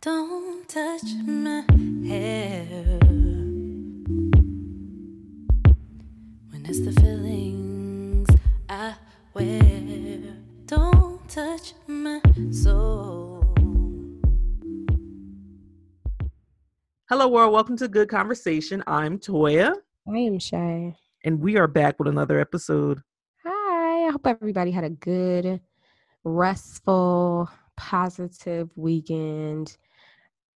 Don't touch my hair. When it's the feelings I wear. Don't touch my soul. Hello, world. Welcome to Good Conversation. I'm Toya, I am Shea. and we are back with another episode. Hi. I hope everybody had a good, restful, positive weekend.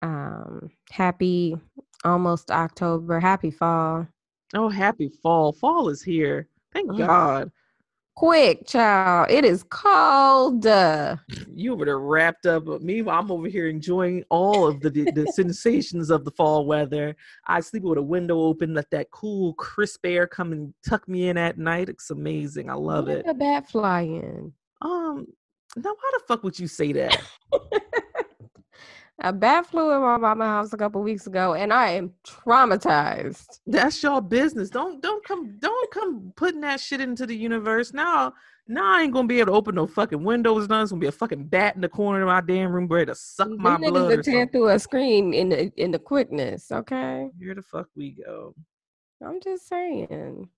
Um, happy almost October. Happy fall. Oh, happy fall. Fall is here. Thank Mm. God. Quick, child. It is cold. Uh, You over there wrapped up. But meanwhile, I'm over here enjoying all of the, the, sensations of the fall weather. I sleep with a window open, let that cool, crisp air come and tuck me in at night. It's amazing. I love where it. the bat fly in? Um, now why the fuck would you say that? A bat flew in my mama house a couple weeks ago, and I am traumatized. That's your business. Don't don't come don't come putting that shit into the universe. Now now I ain't gonna be able to open no fucking windows. None. It's gonna be a fucking bat in the corner of my damn room ready to suck These my niggas blood. or tear through a screen in the in the quickness. Okay, Here the fuck we go. I'm just saying.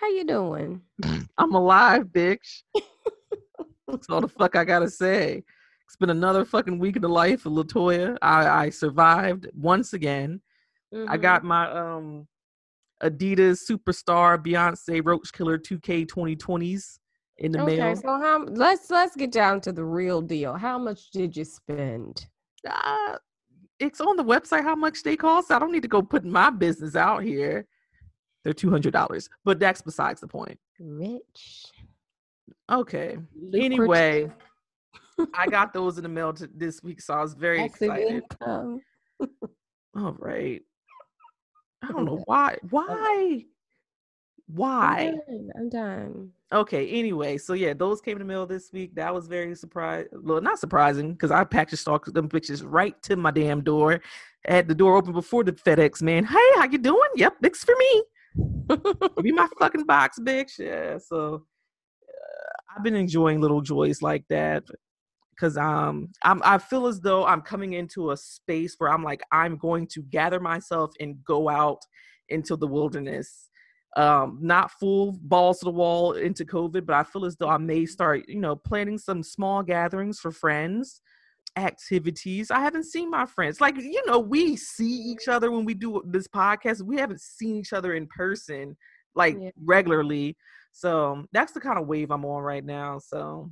How you doing? I'm alive, bitch. That's all the fuck I gotta say. It's been another fucking week in the life of Latoya. I, I survived once again. I Mhm. got my um Adidas Superstar Beyonce Roach Killer 2K 2020s in the okay. mail. Okay, so how? Let's let's get down to the real deal. How much did you spend? uh, it's on the website how much they cost. I don't need to go put my business out here. They're two hundred dollars, but that's besides the point. Rich. Okay. lucrative, Anyway, I got those in the mail to this week, so I was very excited. All right. I don't know why. Why? Why? I'm done. I'm done. Okay. Anyway, so yeah, those came in the mail this week. That was very surprised. Well, not surprising because I packaged stalked them pictures right to my damn door. Had the door open before the FedEx man. Hey, how you doing? Yep, it's for me. be my fucking box, bitch. Yeah. So uh, I've been enjoying little joys like that because um I'm I feel as though I'm coming into a space where I'm like I'm going to gather myself and go out into the wilderness. Um, not full balls to the wall into COVID, but I feel as though I may start, you know, planning some small gatherings for friends, activities. I haven't seen my friends. Like, you know, we see each other when we do this podcast. We haven't seen each other in person like Yeah. regularly. So that's the kind of wave I'm on right now. So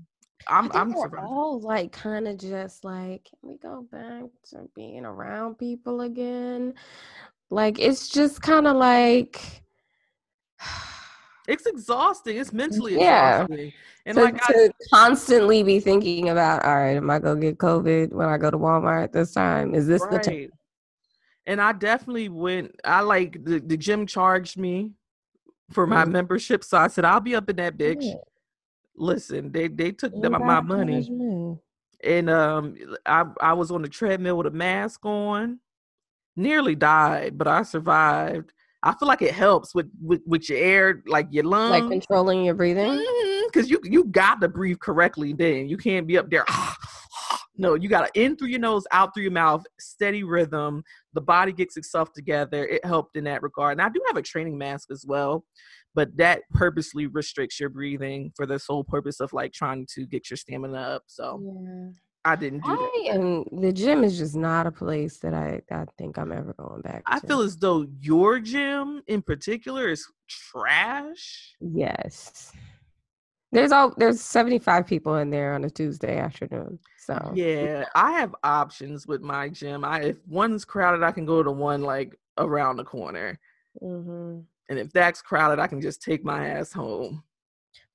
I'm I'm surprised. all like kind of just like, can we go back to being around people again? Like it's just kind of like It's exhausting. It's mentally Yeah. exhausting. And to, like I, to constantly be thinking about, all right, am I gonna get COVID when I go to Walmart this time? Is this the time? And I definitely went I like the, the gym charged me for my Mm. membership. So I said, I'll be up in that bitch. Yeah, Listen, they they took my gotta money. And um I I was on the treadmill with a mask on. Nearly died, but I survived. I feel like it helps with with, with your air, like your lungs. Like controlling your breathing. because you you got to breathe correctly. Then you can't be up there. no, you got to in through your nose, out through your mouth, steady rhythm. The body gets itself together. It helped in that regard. And I do have a training mask as well, but that purposely restricts your breathing for the sole purpose of like trying to get your stamina up. So Yeah. I didn't do that. I am the gym is just not a place that I, I think I'm ever going back I to. feel as though your gym in particular is trash. yes. There's all there's 75 people in there on a Tuesday afternoon. So Yeah, I have options with my gym. I if one's crowded, I can go to one like around the corner. mhm. And if that's crowded, I can just take my ass home.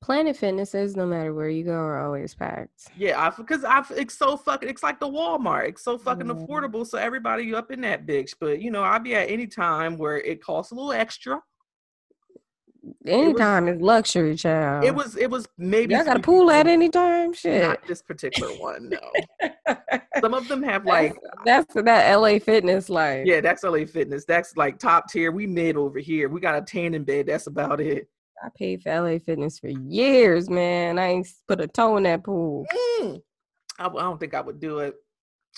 Planet Fitnesses, no matter where you go, are always packed. Yeah, I because I it's so fucking it's like the Walmart. It's so fucking Yeah. affordable, so everybody you up in that bitch. But you know, I'll be at any time where it costs a little extra. Anytime is luxury, child. It was it was maybe Y'all got a pool at any time? Shit. Not this particular one, no. Some of them have like that's, that's that LA fitness like yeah, that's LA Fitness. That's like top tier. We mid over here. We got a tanning bed. That's about it. I paid for LA Fitness for years, man. I ain't put a toe in that pool. Mm. I, I don't think I would do it.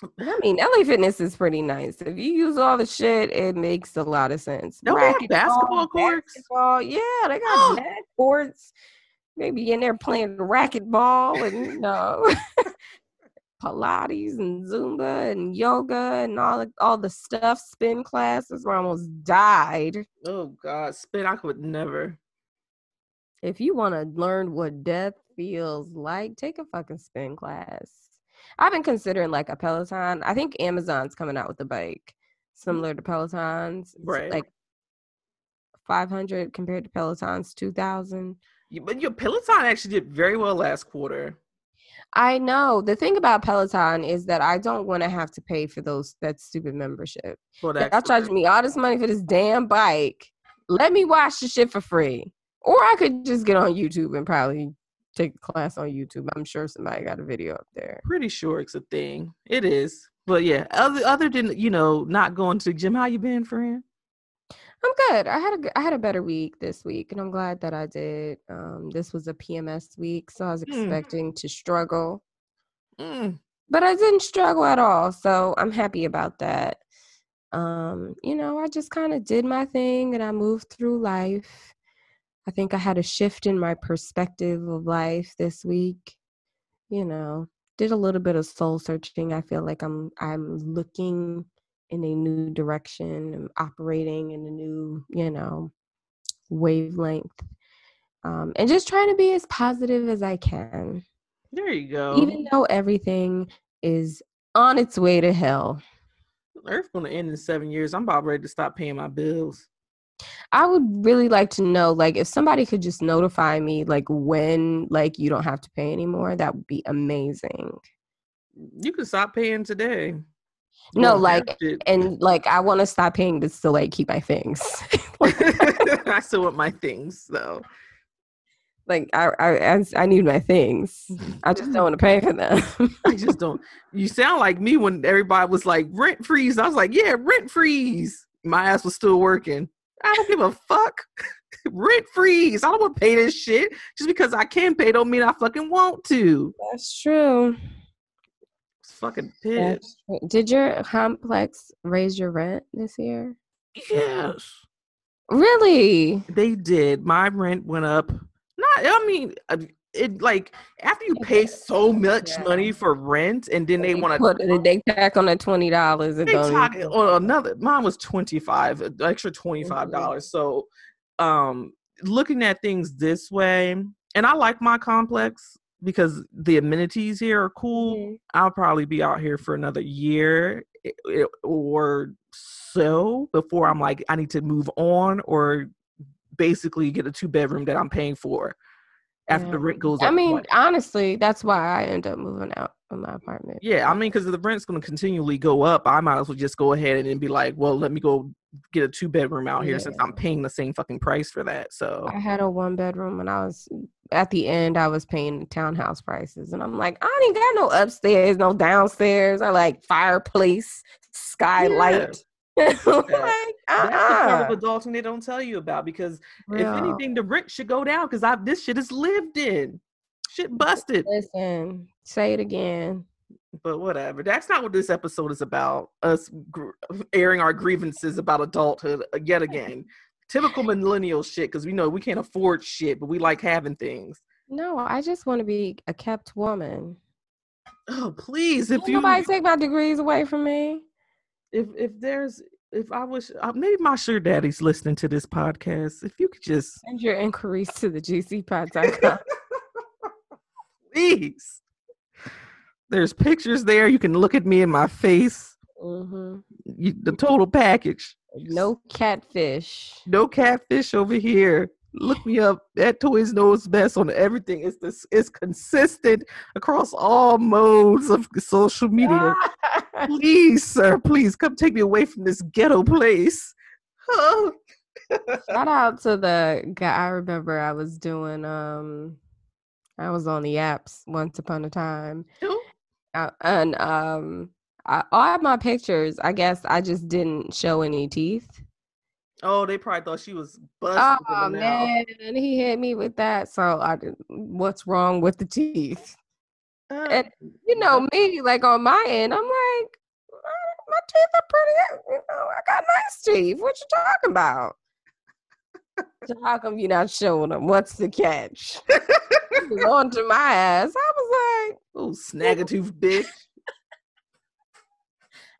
I mean, LA Fitness is pretty nice. If you use all the shit, it makes a lot of sense. Don't they have basketball courts? basketball, yeah, they got oh. net courts. Maybe in there playing racquetball and you know, Pilates and Zumba and yoga and all the, all the stuff. Spin classes where I almost died. Oh God, spin! I could never. If you want to learn what death feels like, take a fucking spin class. I've been considering like a Peloton. I think Amazon's coming out with a bike mm. similar to Peloton's. Right. Like 500 compared to Peloton's 2000. You- But your Peloton actually did very well last quarter. I know. The thing about Peloton is that I don't want to have to pay for those that stupid membership. Well, Y'all that's charging me all this money for this damn bike. Let me watch the shit for free. Or I could just get on YouTube and probably take a class on YouTube. I'm sure somebody got a video up there. pretty sure it's a thing. It is. But yeah, other other than you know not going to the gym, how you been, friend? I'm good. I had a I had a better week this week, and I'm glad that I did. Um, this was a PMS week, so I was Mm. expecting to struggle, Mm, but I didn't struggle at all. So I'm happy about that. Um, you know, I just kind of did my thing, and I moved through life. I think I had a shift in my perspective of life this week. You know, did a little bit of soul searching. I feel like I'm I'm looking in a new direction. I'm operating in a new, you know, wavelength. Um, and just trying to be as positive as I can, there you go. even though everything is on its way to hell. Earth's gonna end in seven years. I'm about ready to stop paying my bills. I would really like to know, like, if somebody could just notify me, like, when, like, you don't have to pay anymore, that would be amazing. You can stop paying today. You No, like. And like, I want to stop paying to still like keep my things. I still want my things though. like, I, I, I, I need my things. I just don't want to pay for them. I just don't. You sound like me when everybody was like rent freeze. I was like, yeah, rent freeze. My ass was still working. I don't give a fuck. rent freeze. I don't want to pay this shit. Just because I can pay don't mean I fucking want to. That's true. It's fucking pissed. Did your complex raise your rent this year? Yes, Really? they did. My rent went up. Not. I mean, uh, it like after you pay so much Yeah. money for rent, and then they want put to they tack on the twenty dollars. they talk on another mine was 25 an extra 25 dollars. So um looking at things this way and i like my complex because the amenities here are cool. I'll probably be out here for another year or so before i'm like i need to move on or basically get a two bedroom that i'm paying for after the rent mm-hmm. goes I up mean, twice. honestly, that's why I end up moving out of my apartment. Yeah, I mean, because if the rent's going to continually go up, I might as well just go ahead and be like, well, let me go get a two bedroom out here since I'm paying the same fucking price for that. So I had a one bedroom and I was at the end. I was paying townhouse prices, and I'm like, I ain't got no upstairs, no downstairs. I like fireplace, skylight. like, that's the part uh-uh. of adulting they don't tell you about because if anything, the rent should go down because I this shit is lived in. Shit busted. Listen, say it again. But whatever. That's not what this episode is about. Us gr- airing our grievances about adulthood uh, yet again. Typical millennial shit because we know we can't afford shit, but we like having things. No, I just want to be a kept woman. Oh, please, if Don't you nobody take my degrees away from me. If if there's if I was uh, maybe my sure daddy's listening to this podcast, if you could just Send your inquiries to the gcpod.com. please. There's pictures there. You can look at me in my face. hmm You, the total package. No catfish. No catfish over here. Look me up. That Toys knows best on everything. It's this. It's consistent across all modes of social media. please, sir, please come take me away from this ghetto place. Shout out to the guy. I remember I was doing. Um, I was on the apps once upon a time, uh, and um, I, all have my pictures. I guess I just didn't show any teeth. Oh, they probably thought she was busted. Oh man, he hit me with that. So I, did- what's wrong with the teeth? Uh, And, you know me, like on my end, I'm like, "Uh, my teeth are pretty. You know, I got nice teeth. What you talking about? so how come you're not showing them? What's the catch? On to my ass. I was like, oh, snaggletooth bitch.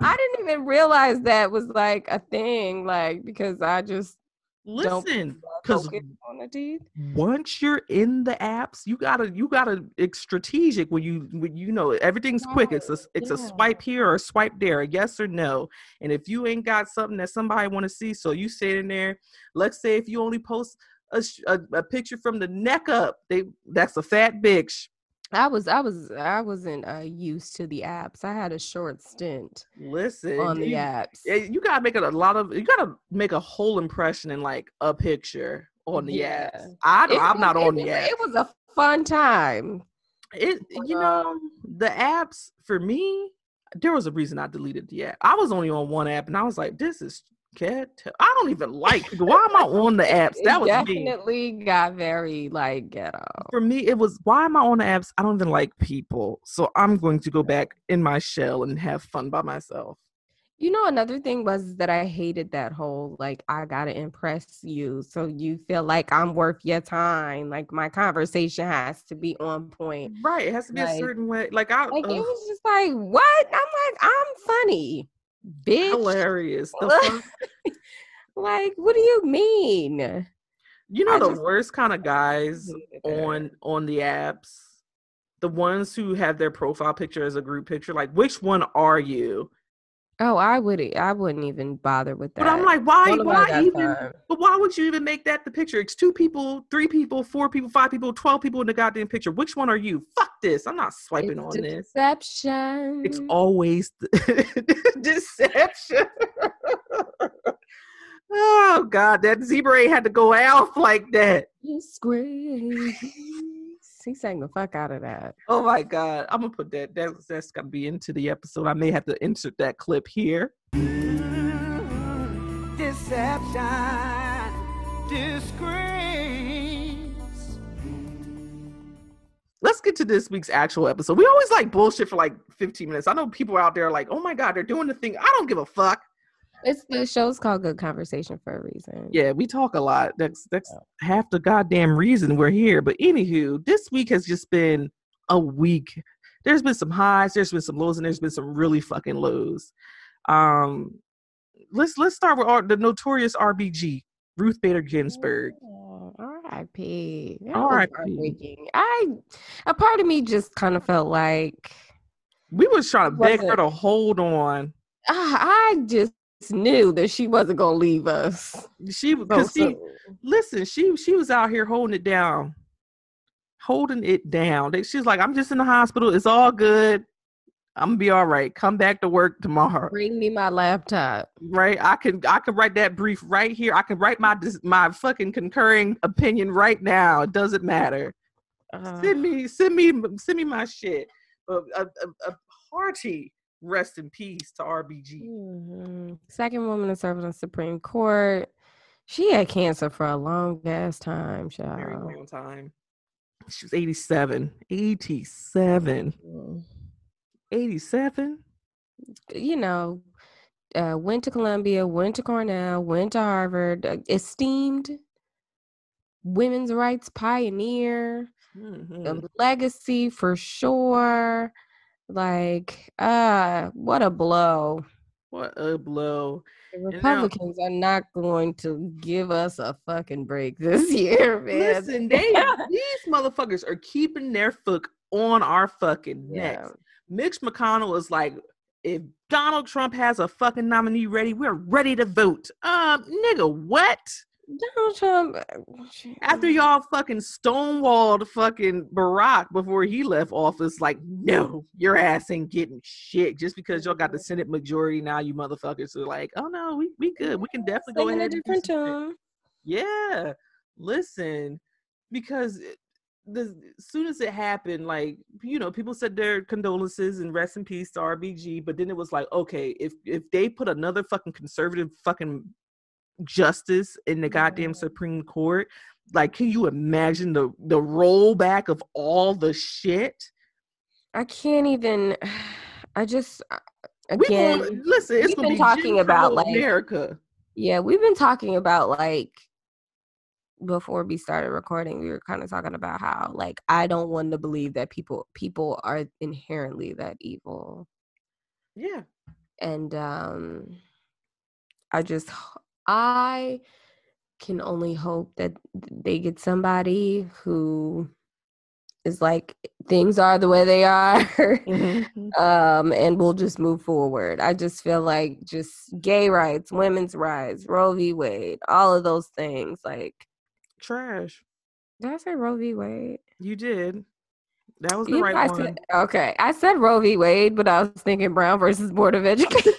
I didn't even realize that was like a thing, like because I just Listen, because on the teeth. once you're in the apps, you gotta you gotta it's strategic when you when you know everything's quick. It's a it's a swipe here or a swipe there, a yes or no. And if you ain't got something that somebody want to see, so you sit in there. Let's say if you only post a, a a picture from the neck up, they that's a fat bitch. I was I was I wasn't uh, used to the apps. I had a short stint Listen, on the you, apps. you gotta make a lot of you gotta make a whole impression in like a picture on the Yeah. apps. I It I'm was- not on the was- apps. It was a fun time. It you uh, know the apps for me. There was a reason I deleted the app. I was only on one app, and I was like, "This is cat. I don't even like. Why am I on the apps?" That was me. definitely got very like ghetto. For me, it was why am I on the apps? I don't even like people, so I'm going to go back in my shell and have fun by myself. You know, another thing was that I hated that whole like I gotta impress you, so you feel like I'm worth your time. Like my conversation has to be on point. Right? It has to be a certain way. Like I, Like it was just like, what? I'm like, I'm funny, bitch. hilarious. Like, what do you mean? You know I the just- worst kind of guys on on the apps, the ones who have their profile picture as a group picture. Like, which one are you? Oh, I would I wouldn't even bother with that. But I'm like, why? Why even? time. But why would you even make that the picture? It's two people, three people, four people, five people, twelve people in the goddamn picture. Which one are you? Fuck this! I'm not swiping It's on this. deception. It's always the deception. oh God, that zebra ain't had to go out like that. disgrace. He sang the fuck out of that. Oh my God, I'm gonna put that. That's that's gotta be into the episode. I may have to insert that clip here. deception, disgrace. Let's get to this week's actual episode. We always like bullshit for like 15 minutes. I know people out there are like, oh my God, they're doing the thing. I don't give a fuck. It's the show's called Good Conversation for a reason. Yeah, we talk a lot. That's that's half the goddamn reason we're here. But anywho, this week has just been a week. There's been some highs, there's been some lows, and there's been some really fucking lows. Um, let's let's start with our, the notorious RBG, Ruth Bader Ginsburg. Oh, R.I.P. That was R.I.P.. heartbreaking. I, a part of me just kind of felt like We was trying to beg her to hold on. ah, I just knew that she wasn't gonna leave us. She So because she listen, she she was out here holding it down, holding it down. She's like, I'm just in the hospital. It's all good. I'm gonna be all right. Come back to work tomorrow. Bring me my laptop. Right? I can I can write that brief right here. I can write my my fucking concurring opinion right now. It doesn't matter. Uh, Send me send me send me my shit. A, a, a, a hearty rest in peace to RBG. mhm. Second woman to serve on the Supreme Court. She had cancer for a long ass time, Very long time. She was 87. 87. Mm. 87. you know, uh, went to Columbia, went to Cornell, went to Harvard, uh, esteemed women's rights pioneer, Mhm. a legacy for sure. Like, ah, what a blow. What a blow. The now- Republicans are not going to give us a fucking break this year, man. Listen, they these motherfuckers are keeping their foot on our fucking necks. Yeah. Mitch McConnell is like, if Donald Trump has a fucking nominee ready, we're ready to vote. Um, nigga, what? Donald Trump. uh, After y'all fucking stonewalled fucking Barack before he left office, like, no, your ass ain't getting shit. Just because y'all got the Senate majority now, you motherfuckers are like, oh no, we, we good. We can definitely go ahead a different some shit." tune. Yeah, listen, because it- the as soon as it happened, like you know, people said their condolences and rest in peace to RBG, but then it was like, okay, if if they put another fucking conservative fucking justice in the goddamn Mhm. Supreme Court, like, can you imagine the the rollback of all the shit? I can't even. I just uh, We again. gonna, listen, it's we've been be talking about, like- America. Yeah, we've been talking about like before we started recording, we were kind of talking about how like I don't want to believe that people people are inherently that evil. Yeah. And um I just I can only hope that they get somebody who is like things are the way they are Mhm. um and we'll just move forward i just feel like just gay rights women's rights roe v wade all of those things like Trash. did i say roe v wade You did. That was the know, right I one. said, okay i said roe v wade but i was thinking brown versus board of education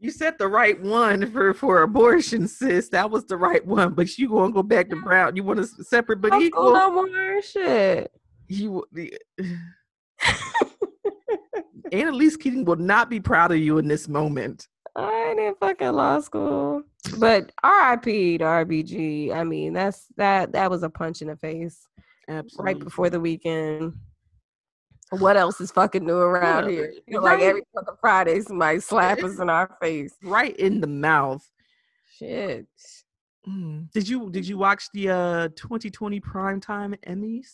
you said the right one for for abortion, sis. That was the right one. But you gonna go back to Brown. You want to separate but Don't equal. no more shit You Annalise Keating will not be proud of you in this moment. I ain't in fucking law school. But R.I.P. to RBG. I mean, that's that that was a punch in the face Absolutely. right before the weekend. What else is fucking new around Yeah, here? Feel like right. every fucking Friday somebody slap us in our face. right in the mouth. Shit. Mm. Did you did you watch the uh 2020 primetime Emmys?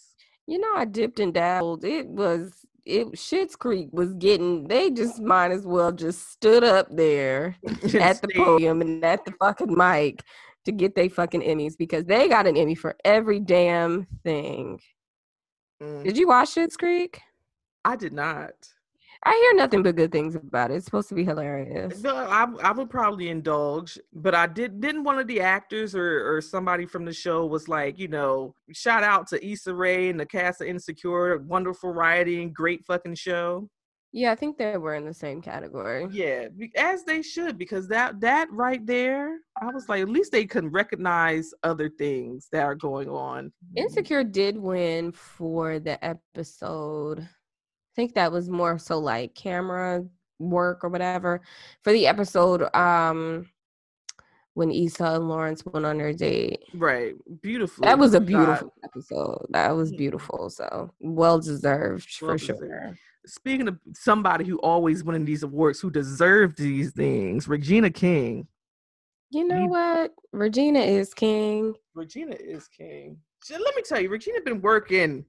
You know, I dipped and dabbled. It was it Schitt's Creek was getting they just might as well just stood up there at the podium and at the fucking mic to get they fucking Emmys because they got an Emmy for every damn thing. Mm. Did you watch Schitt's Creek? I did not. I hear nothing but good things about it. It's supposed to be hilarious. No, I, I would probably indulge, but I did. Didn't one of the actors or or somebody from the show was like, you know, shout out to Issa Rae and the cast of Insecure, wonderful writing, great fucking show. Yeah, I think they were in the same category. Yeah, as they should, because that that right there, I was like, at least they can recognize other things that are going on. Insecure did win for the episode. I think that was more so like camera work or whatever for the episode um when Issa and Lawrence went on their date. Right, beautiful. That was a beautiful episode. That was Mhm. beautiful. So well deserved for Well sure. Speaking of somebody who always winning these awards, who deserved these things, Regina King. You know what? Regina is king. Regina is king. Let me tell you, Regina been working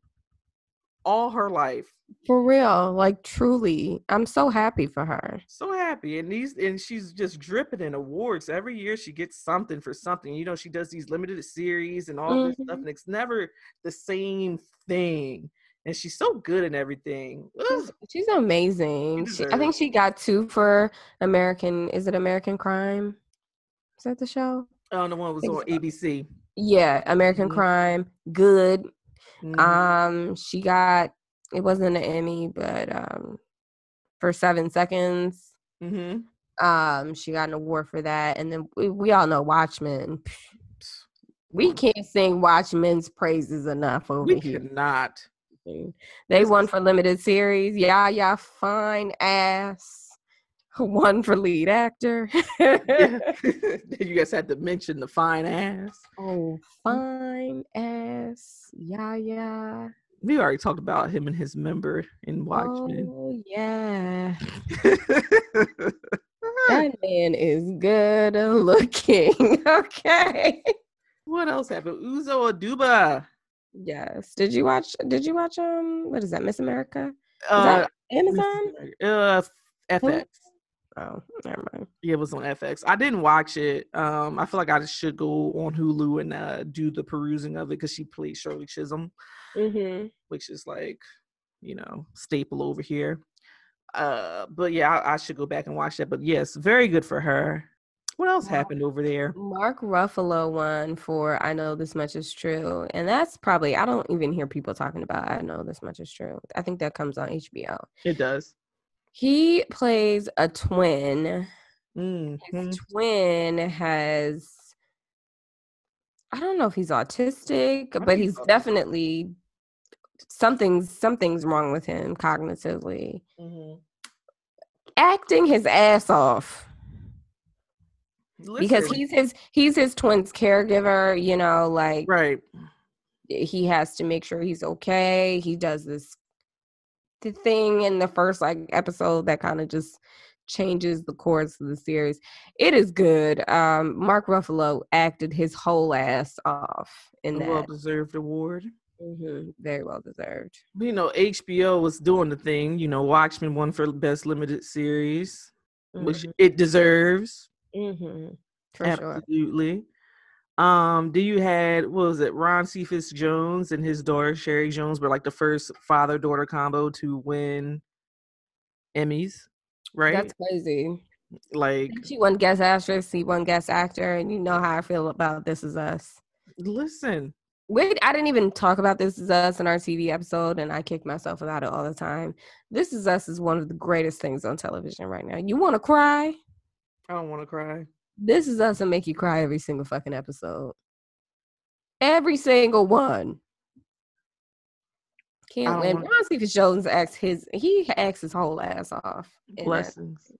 all her life. For real. Like truly. I'm so happy for her. So happy, and these and she's just dripping in awards every year. She gets something for something. You know, she does these limited series and all this stuff, Mhm. and it's never the same thing. And she's so good in everything. She's, she's amazing. She, I think she got two for American. Is it American Crime? Is that the show? Oh, the one was on so. ABC. Yeah, American Mhm. Crime. Good. Mhm. Um, she got. It wasn't an Emmy, but um, for Seven Seconds. Mhm. Um, she got an award for that, and then we, we all know Watchmen. We can't sing Watchmen's praises enough over We here. cannot. They won for limited series. Yeah, yeah, fine ass. One for lead actor. Yeah. you guys had to mention the fine ass. oh, fine ass. Yeah, yeah. We already talked about him and his member in Watchmen. Oh, yeah. That man is good looking. okay. what else happened? Uzo Aduba. Yes. Did you watch? Did you watch? Um, what is that? Miss America? Is Uh, that Amazon? uh, FX. Oh, never mind. Yeah, it was on FX. I didn't watch it. Um, I feel like I should go on Hulu and uh, do the perusing of it because she played Shirley Chisholm, Mm-hmm. which is like, you know, staple over here. Uh, but yeah, I, I should go back and watch that. But yes, very good for her. What else happened over there? Mark Ruffalo won for I Know This Much Is True. And that's probably, I don't even hear people talking about I Know This Much Is True. I think that comes on HBO. It does. He plays a twin. Mm, His twin has, I don't know if he's autistic, but he's definitely something's something's wrong with him cognitively. mhm. Acting his ass off. because he's his he's his twin's caregiver you know like right. he has to make sure he's okay. He does this the thing in the first like episode that kind of just changes the course of the series. It is good. Um, Mark Ruffalo acted his whole ass off in that. Well deserved award. hmm Very well deserved. You know, HBO was doing the thing. You know, Watchmen won for best limited series, which it deserves. hmm For sure. Um, do you had what was it? Ron Cephas Jones and his daughter Sherry Jones were like the first father daughter combo to win Emmys, right? That's crazy. like, She won guest actress, he won guest actor, and you know how I feel about This Is Us. listen, Wait, I didn't even talk about This Is Us in our TV episode, and I kick myself about it all the time. This Is Us is one of the greatest things on television right now. You want to cry? I don't want to cry. This Is Us will make you cry every single fucking episode. Every single won. Can't win. Ron Cephas Jones acts his he acts his whole ass off. Blessings.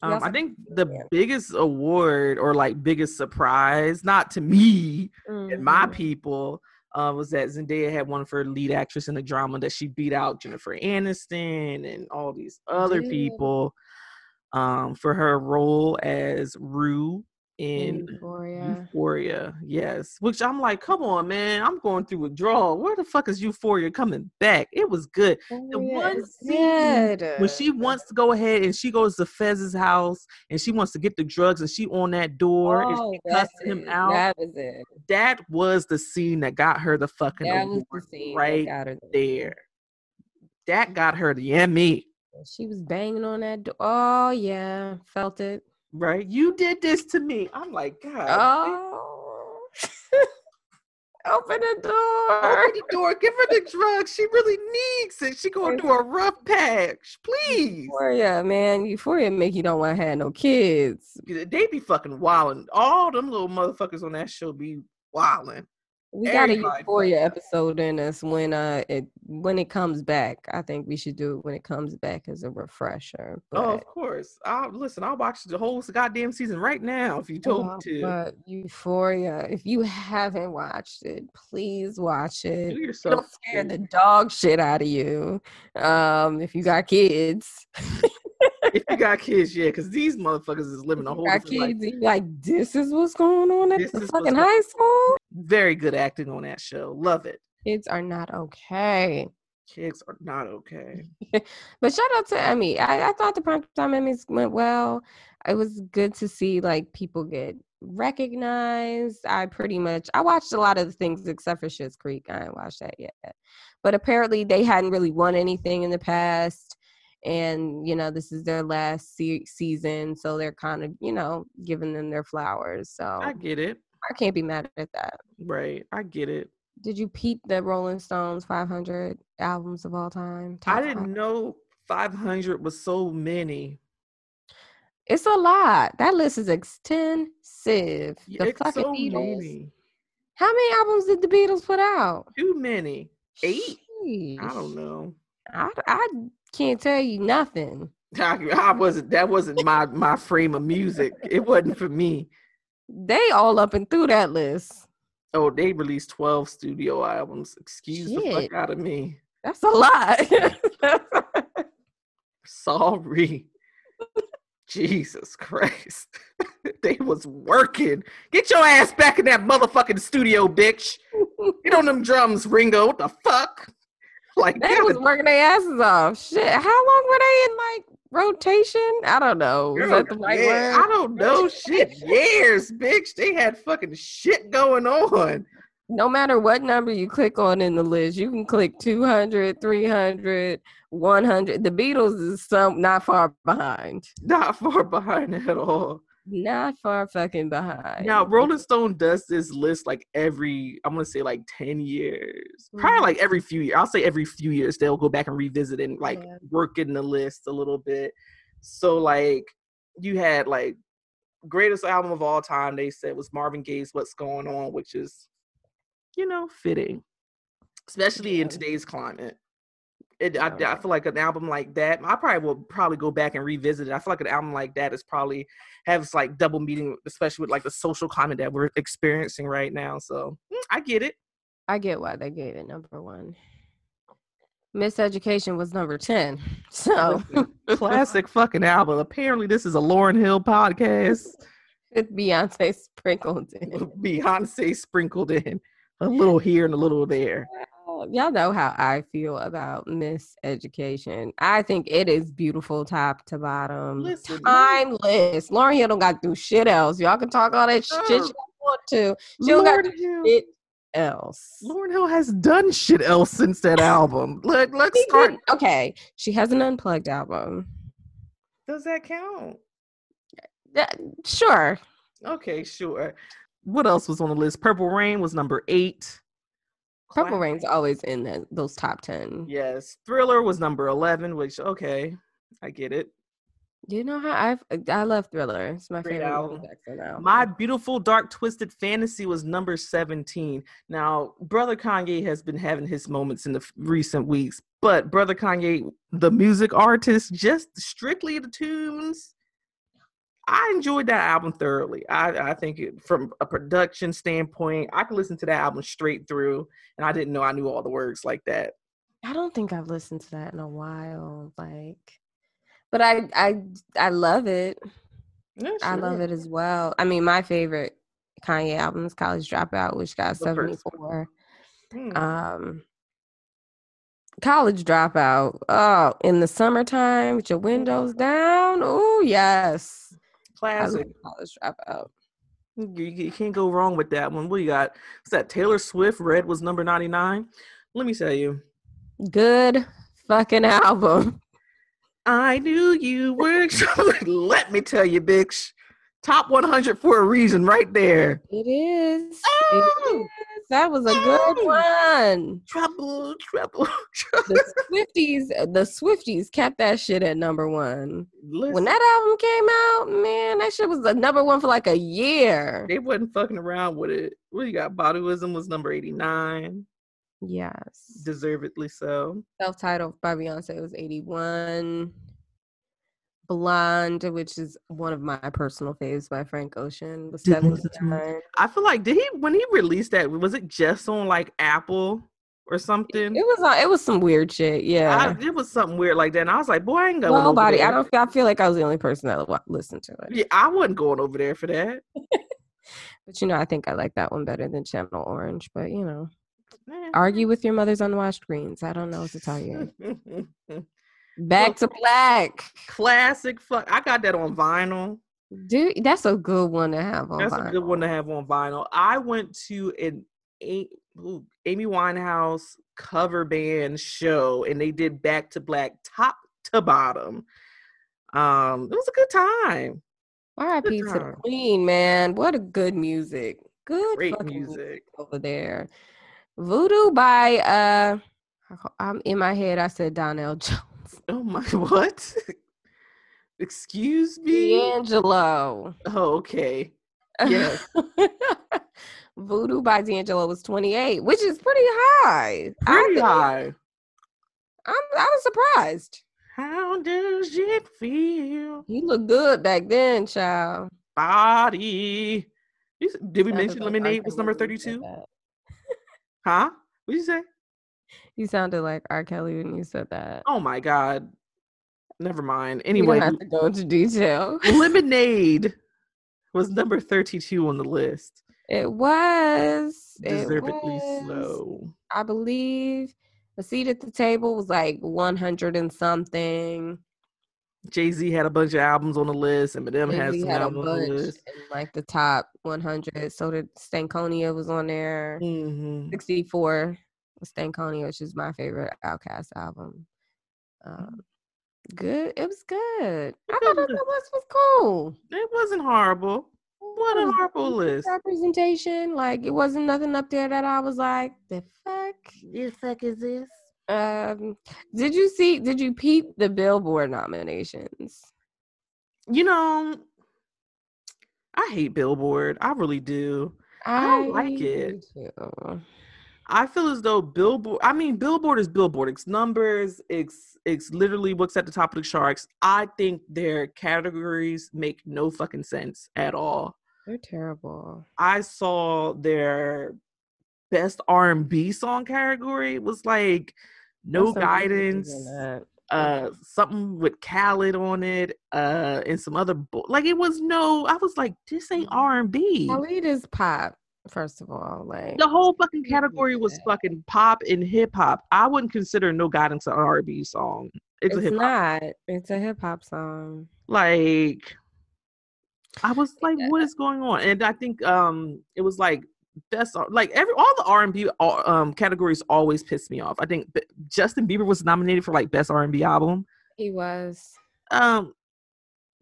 Um, I think the yeah. biggest award or like biggest surprise, not to me and my Mhm. people, uh, was that Zendaya had one for lead actress in the drama that she beat out Jennifer Aniston and all these other Yeah. people um, for her role as Rue in Euphoria. Euphoria. Yes, which I'm like, come on, man, I'm going through withdrawal. Where the fuck is Euphoria coming back? It was good. The Euphoria one scene good. when she wants to go ahead and she goes to Fez's house and she wants to get the drugs and she on that door and Oh, she that's cussing him out. That was it. that was the scene that got her the fucking That was the award scene right got her there. That got her the Emmy, She was banging on that door. Oh yeah, felt it. right? You did this to me. I'm like, God. Oh, open the door. Open the door. Give her the drugs. She really needs it. She going through a rough patch. Please. Euphoria, man. Euphoria make you don't want to have no kids. They be fucking wilding. All them little motherfuckers on that show be wilding. We got a Euphoria episode in us when uh it when it comes back. I think we should do it when it comes back as a refresher. But, Oh, of course. I'll listen. I'll watch the whole goddamn season right now if you told oh, me to. but Euphoria, if you haven't watched it, please watch Do it. yourself. It'll scare the dog shit out of you. Um, if you got kids, if you got kids, yeah, because these motherfuckers is living a whole got life. kids, and like this is what's going on at This the fucking high school. Very good acting on that show. Love it. Kids are not okay. Kids are not okay. But shout out to Emmy. I, I thought the primetime Emmys went well. It was good to see like people get recognized. I pretty much I watched a lot of the things except for Schitt's Creek. I didn't watch that yet. But apparently they hadn't really won anything in the past. And you know this is their last se- season, so they're kind of you know giving them their flowers. So I get it. I can't be mad at that. Right. I get it. Did you peep the Rolling Stones 500 albums of all time? I didn't five? know 500 was so many. It's a lot. That list is extensive. Yeah, The fucking so Beatles. many. How many albums did the Beatles put out? Too many. Eight? I don't know. I, I can't tell you nothing. I, I wasn't. That wasn't my my frame of music. It wasn't for me. They all up and through that list. Oh, they released 12 studio albums. Excuse the fuck out of me. That's a lot. Sorry. Jesus Christ. they was working. Get your ass back in that motherfucking studio, bitch. Get on them drums, Ringo. What the fuck? Like they was working their asses off. Shit. How long were they in like rotation? I don't know. Is Girl, that the right yeah, word? I don't know shit. Years, bitch. They had fucking shit going on. no matter what number you click on in the list, you can click 200, 300, 100. The Beatles is some not far behind. Not far behind at all. Not far fucking behind. Now, Rolling Stone does this list like every, I'm gonna say like 10 years. Probably Mhm. like every few years. I'll say every few years they'll go back and revisit and like Yeah. work in the list a little bit. So like you had like greatest album of all time, they said was Marvin Gaye's What's Going On, which is, you know, fitting. Especially in today's climate. It, I, I feel like an album like that. I probably will probably go back and revisit it. I feel like an album like that is probably has like double meaning, especially with like the social climate that we're experiencing right now. So mm, I get it. I get why they gave it number one. Miseducation was number 10. So Classic fucking album. Apparently, this is a Lauryn Hill podcast. Beyonce sprinkled in. Beyonce sprinkled in a little here and a little there. Well, Y'all know how I feel about Miseducation. I think it is beautiful top to bottom. Listen, Timeless. Lauryn Hill don't got to do shit else. Y'all can talk all that shit Oh. you want to. She don't got to Hill, shit else. Lauryn Hill has done shit else since that album. Look, let's She start. did- Okay, she has an unplugged album. Does that count? Yeah, sure. Okay, sure. What else was on the list? Purple Rain was number eight. Purple Rain's always in the, those top 10. Yes. Thriller was number 11, which, okay, I get it. You know how I've uh, I love Thriller. It's my Great favorite album. Album. My Beautiful Dark Twisted Fantasy was number 17. Now, Brother Kanye has been having his moments in the f- recent weeks, but Brother Kanye, the music artist, just strictly the tunes, I enjoyed that album thoroughly. I, I think it, from a production standpoint, I could listen to that album straight through, and I didn't know I knew all the words like that. I don't think I've listened to that in a while. Like, but I I I love it. I love it as well. I mean, my favorite Kanye album is College Dropout, which got 74. Mm. Um College Dropout. Oh, in the summertime with your windows down. Oh, yes. Classic. College Dropout. You, you can't go wrong with that one. What you got? What's that? Taylor Swift, Red was number 99. Let me tell you. Good fucking album. I knew you were. Let me tell you, bitch. Top 100 for a reason, right there. It is. Oh! It is. That was a good one. Trouble, trouble, trouble. The Swifties, the Swifties kept that shit at number one. Listen, When that album came out, man, that shit was the number one for like a year. they wasn't fucking around with it. What you got? Baduizm was number 89. Yes. Deservedly so. Self-titled by Beyonce was 81. Blonde, which is one of my personal faves by Frank Ocean, was Did listen to 79. I feel like, did he, when he released that, was it just on like Apple or something? It was on, it was some weird shit. Yeah. I, it was something weird like that. And I was like, boy, I ain't going over Nobody. there. I don't. I feel like I was the only person that listened to it. Yeah, I wasn't going over there for that. But you know, I think I like that one better than Channel Orange. But you know, argue with your mother's unwashed greens. I don't know what to tell you. Back to black, Classic fuck. I got that on vinyl. dude. That's a good one to have on. That's a good one to have on vinyl. I went to an Amy Winehouse cover band show and they did back to black top to bottom. Um, it was a good time. R.I.P. to the. Queen, man. What a good music. Good Great music. music. over there. Voodoo by uh, I'm in my head. I said Donell Jones. Oh my what? Excuse me? D'Angelo. Oh, okay. Yes. Voodoo by D'Angelo was 28, which is pretty high. I Pretty think- high. I'm, I was surprised. How does it feel? He looked good back then, child. Body. Did we mention. Lemonade was number when you said 32? Huh? What'd you say? You sounded like R. Kelly when you said that. Oh my God. Never mind. Anyway, have to go into detail. Lemonade was number 32 on the list. It was. It Deservedly was. so. I believe the seat at the table was like 100 and something. Jay Z had a bunch of albums on the list. Eminem has Jay-Z some had albums on the list. in like the top 100. So did Stankonia was on there. hmm 64 was Stankonia, which is my favorite OutKast album. Um, good. It was good. I thought the list was cool. It wasn't horrible. What a horrible list. Representation. Like it wasn't nothing up there that I was like, the fuck. The fuck is this? Um, did you see? Did you peep the Billboard nominations? You know, I hate Billboard. I really do. I don't like it. too. I feel as though Billboard. I mean, Billboard is Billboard. It's numbers. It's it's literally what's at the top of the charts. I think their categories make no fucking sense at all. They're terrible. I saw their best R&B song category was like No There's some good pictures Guidance, uh something with Khalid on it, uh and some other bo- like it was no I was like this ain't R&B. Khalid is pop, first of all. Like The whole fucking category was fucking pop and hip hop. I wouldn't consider No Guidance an R&B song. It's, it's, a hip hop. not. It's a hip hop song. Like I was like what is going on? And I think um it was like best like every all the R&B um categories always piss me off. I think B- Justin Bieber was nominated for like best R&B album. He was. Um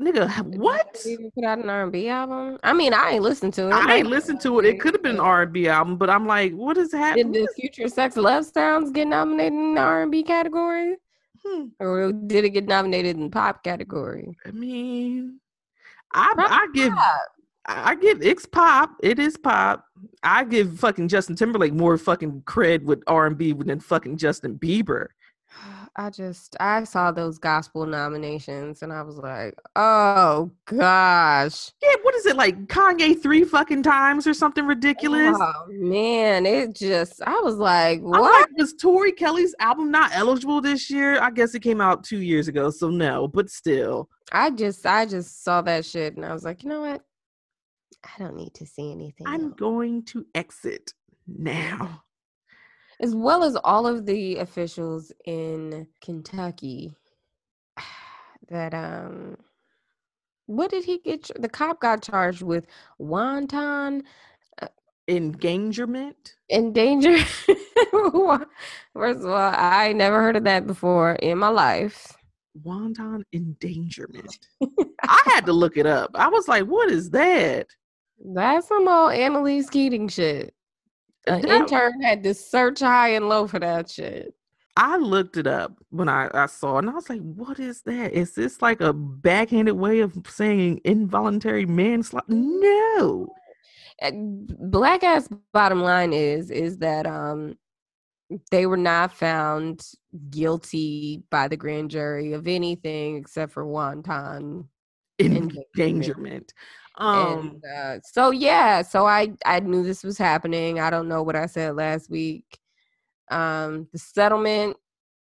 nigga, what? Even put out an R&B album? I mean, I ain't listened to it. I ain't listened to it. It could have been an R&B album, but I'm like, what is happening? Did the Future Sex Love Sounds get nominated in the R&B category, Hmm. or did it get nominated in pop category? I mean, I Probably I give Pop. I give it's pop. It is pop. I give fucking Justin Timberlake more fucking cred with R and B than fucking Justin Bieber. I just I saw those gospel nominations and I was like, oh gosh. Yeah, what is it like Kanye three fucking times or something ridiculous? Oh man, it just I was like, what? like, was Tori Kelly's album not eligible this year? I guess it came out two years ago, so no, but still. I just I just saw that shit and I was like, you know what? I don't need to see anything. I'm else. going to exit now. As well as all of the officials in Kentucky that um what did he get the cop got charged with wanton Endangerment. endanger first of all i never heard of that before in my life wanton endangerment. I had to look it up. I was like, what is that? that's some old Annalise Keating shit an That- intern had to search high and low for that shit I looked it up when I, I saw it and I was like, what is that? Is this like a backhanded way of saying involuntary manslaughter? No. Uh, black ass bottom line is is that um they were not found guilty by the grand jury of anything except for wanton Endangerment. Um and uh, so yeah so i i knew this was happening i don't know what i said last week um the settlement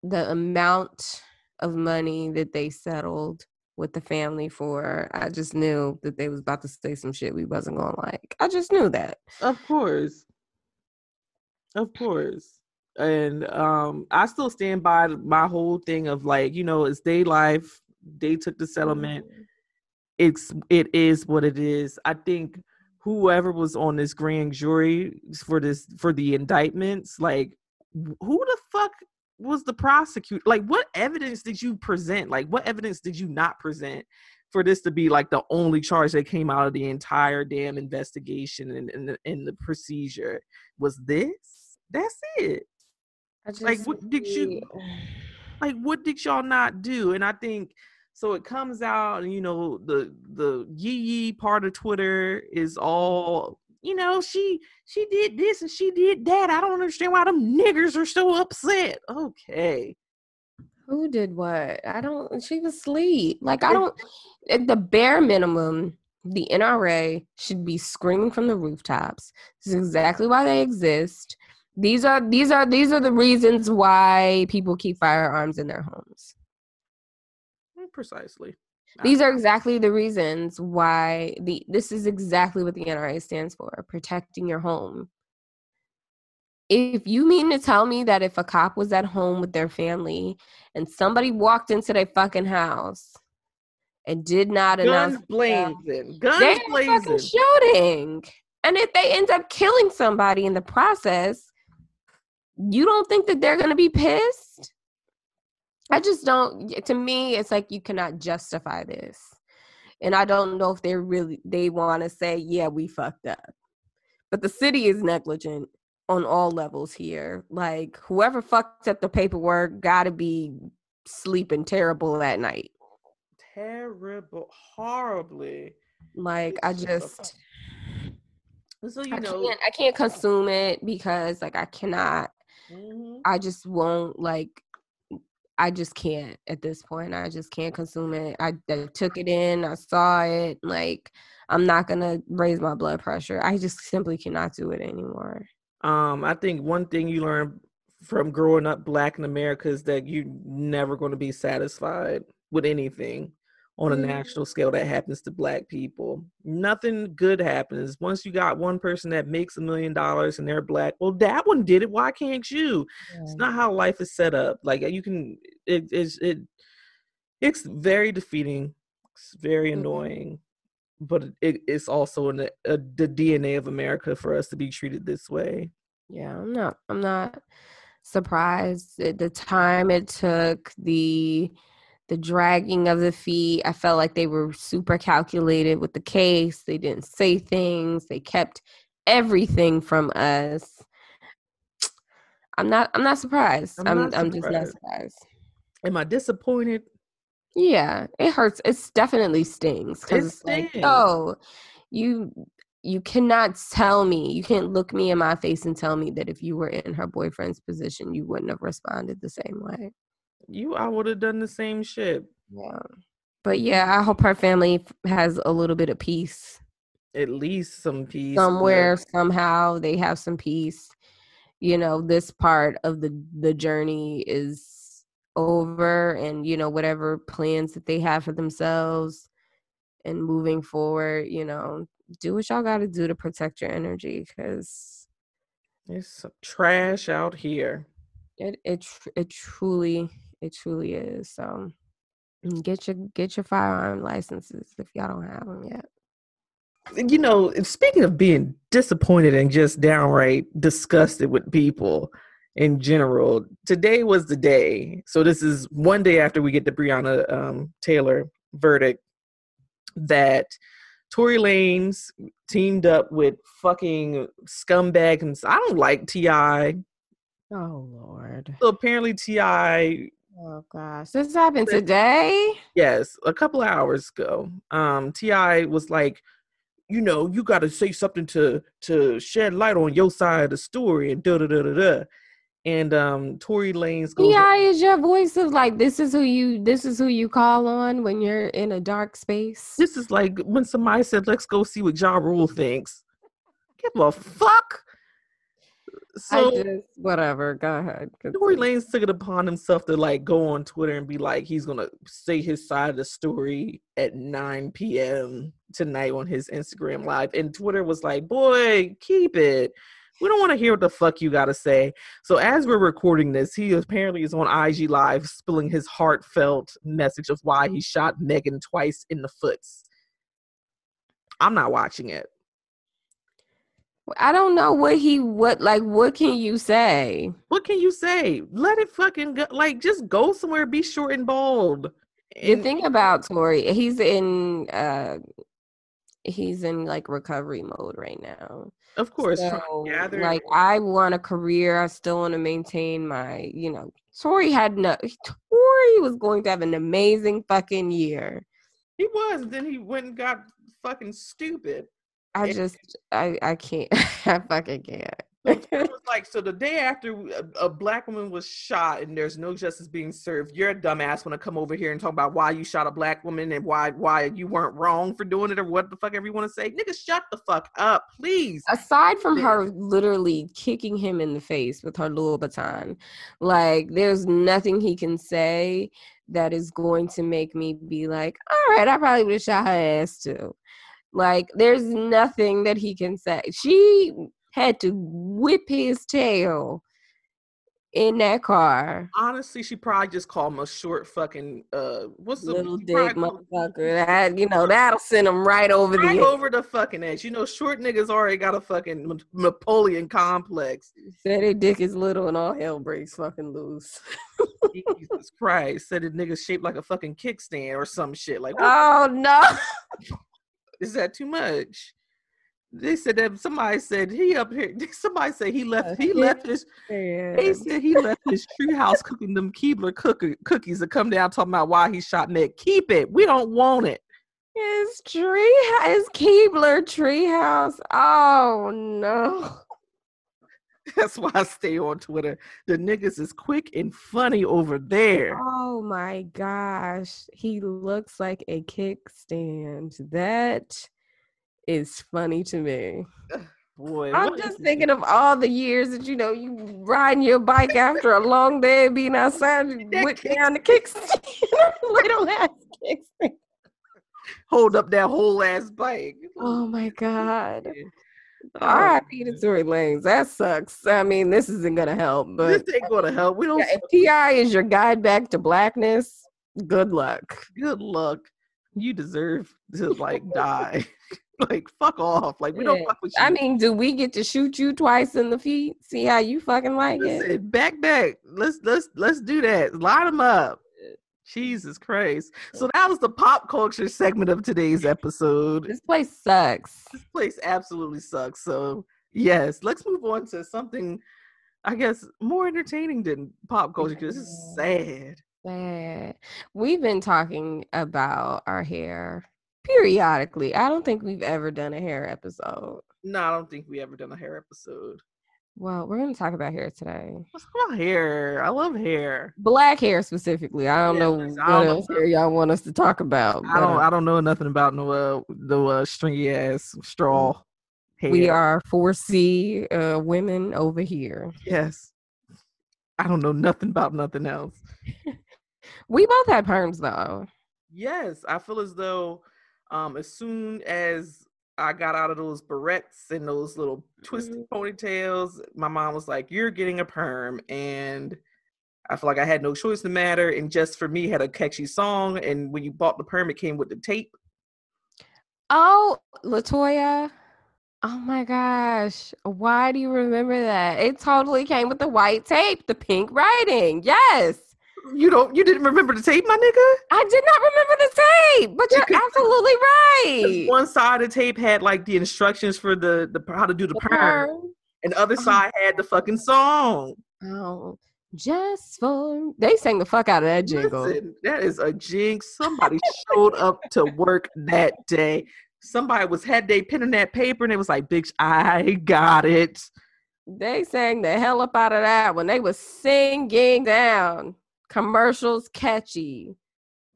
the amount of money that they settled with the family for i just knew that they was about to say some shit we wasn't gonna like i just knew that Of course. Of course. And um I still stand by my whole thing of like, you know, it's day life. They took the settlement. It's it is what it is. I think whoever was on this grand jury for this for the indictments, like who the fuck was the prosecutor? Like what evidence did you present? Like what evidence did you not present for this to be like the only charge that came out of the entire damn investigation and, and, the, and the procedure was this that's it just like, what did you- like what did y'all not do and i think so it comes out and you know the the yee yee part of twitter is all you know she she did this and she did that i don't understand why them niggers are so upset okay Who did what? I don't. She was asleep. Like I don't. At the bare minimum, the NRA should be screaming from the rooftops. This is exactly why they exist. These are these are these are the reasons why people keep firearms in their homes. Precisely These are exactly the reasons why the this is exactly what the NRA stands for, protecting your home. If you mean to tell me that if a cop was at home with their family and somebody walked into their fucking house and did not announce guns blazing guns they're fucking blazing shooting. And if they end up killing somebody in the process, you don't think that they're going to be pissed? I just don't. To me, it's like you cannot justify this, and I don't know if they really they want to say, "Yeah, we fucked up," but the city is negligent on all levels here. Like whoever fucked up the paperwork got to be sleeping terrible at night. terrible horribly Like I just. so you I know can't I can't consume it because like I cannot mhm. I just won't like I just can't at this point. I just can't consume it. I, I took it in, I saw it, like I'm not gonna raise my blood pressure. I just simply cannot do it anymore. Um, I think one thing you learn from growing up black in America is that you're never to be satisfied with anything on a Mm. national scale that happens to black people. Nothing good happens. Once you got one person that makes a million dollars and they're black, well, that one did it. Why can't you? It's not how life is set up. Like you can, it is it. It's very defeating. It's very Mhm. annoying, but it, it's also in the, uh, the DNA of America for us to be treated this way. Yeah, I'm not. I'm not surprised at the time it took the the dragging of the feet. I felt like they were super calculated with the case. They didn't say things. They kept everything from us. I'm not. I'm not surprised. I'm I'm. not I'm just not surprised. Am I disappointed? Yeah, it hurts. It's definitely stings It because it's like, stings. oh, you you cannot tell me, you can't look me in my face and tell me that if you were in her boyfriend's position, you wouldn't have responded the same way. You, I would have done the same shit. Yeah, but yeah, I hope her family has a little bit of peace At least some peace but- somewhere, somehow. They have some peace. You know, this part of the the journey is over, and you know whatever plans that they have for themselves and moving forward, you know, do what y'all got to do to protect your energy because It's some trash out here. it it tr- it truly it truly is. So mm, get your get your firearm licenses if y'all don't have them yet. You know, speaking of being disappointed and just downright disgusted with people in general, today was the day. So this is one day after we get the Breonna um, Taylor verdict that Tory Lanez teamed up with fucking scumbag. And I don't like Ti. Oh Lord. So apparently T.I. Oh gosh. This happened today? Yes, a couple of hours ago. Um, T.I. was like, you know, you got to say something to to shed light on your side of the story, and da da da da da. And um, Tory Lanez goes, T.I. is your voice of like this is who you this is who you call on when you're in a dark space. "This is like when somebody said, let's go see what Ja Rule thinks." Give a fuck. So just whatever. Go ahead. Tory. Lanez took it upon himself to like go on Twitter and be like, he's gonna say his side of the story at 9 p.m. tonight on his Instagram live. And Twitter was like, boy, keep it. We don't want to hear what the fuck you gotta say. So as we're recording this, he apparently is on IG Live spilling his heartfelt message of why he shot Megan twice in the foots. I'm not watching it. I don't know what he what like what can you say? What can you say? Let it fucking go. Like, just go somewhere, be short and bald. The thing about Tory, he's in uh he's in like recovery mode right now. Of course, So, like I want a career. I still want to maintain my, you know, Tory had no Tory was going to have an amazing fucking year. he was. Then he went and got fucking stupid. I just I I can't I fucking can't. It was like, so the day after a, a black woman was shot and there's no justice being served, you're a dumbass when to come over here and talk about why you shot a black woman and why why you weren't wrong for doing it or what the fuck ever you want to say. Nigga, shut the fuck up, please. Aside from her literally kicking him in the face with her little baton, like there's nothing he can say that is going to make me be like, all right, I probably would have shot her ass too. Like there's nothing that he can say. She had to whip his tail in that car. Honestly, she probably just called him a short fucking uh what's the Little dick motherfucker. That you know, that'll send him right over Right the over the fucking edge. You know, short niggas already got a fucking Napoleon complex. Said their dick is little and all hell breaks fucking loose. Jesus Christ. Said the nigga shaped like a fucking kickstand or some shit. Like, Oh no. is that too much? They said that somebody said he up here. Somebody said he left. He left his. They said he left his treehouse cooking them Keebler cookie, cookies to come down talking about why he shot Nick. Keep it. We don't want it. His tree, his Keebler treehouse. Oh no! That's why I stay on Twitter. The niggas is quick and funny over there. Oh my gosh, he looks like a kickstand. That is funny to me. Boy, I'm just thinking of all the years that you know you riding your bike after a long day of being outside, That went down the kickstand, little ass kickstand. hold up that whole ass bike. Oh my god. Oh, R.I.P. to Tory Lanez. That sucks. I mean, this isn't gonna help, but this ain't gonna help. We don't. yeah, if T.I. is your guide back to blackness, good luck. Good luck. You deserve to like die. like fuck off. Like we don't fuck with you. I mean, do we get to shoot you twice in the feet? See how you fucking like it? Back back. Let's let's let's do that. Line them up. Jesus Christ. So that was the pop culture segment of today's episode. This place sucks. This place absolutely sucks. So yes, let's move on to something I guess more entertaining than pop culture because this is sad. Sad. We've been talking about our hair periodically. I don't think we've ever done a hair episode. No, I don't think we ever done a hair episode. Well, we're going to talk about hair today. Let's about hair. I love hair. Black hair specifically. I don't Yeah, know what don't know. else hair y'all want us to talk about. I don't uh, I don't know nothing about no uh no uh stringy ass straw hair. we are 4C uh, women over here. yes. I don't know nothing about nothing else. We both had perms though. Yes, I feel as though um as soon as I got out of those barrettes and those little twisted mm-hmm. ponytails, my mom was like, You're getting a perm and I feel like I had no choice in the matter and just for me had a catchy song and when you bought the perm it came with the tape. Oh, Latoya. Oh my gosh. Why do you remember that? It totally came with the white tape, the pink writing. Yes. You don't you didn't remember the tape, my nigga? I did not remember the tape, but You you're absolutely right. One side of the tape had like the instructions for the, the how to do the, The perm, perm. and the other Oh. side had the fucking song. Oh, just for they sang the fuck out of that jingle. Listen, that is a jinx. Somebody showed up to work that day. Somebody was had they pen in that paper and it was like, bitch, I got it. They sang the hell up out of that when they was singing down. Commercials catchy.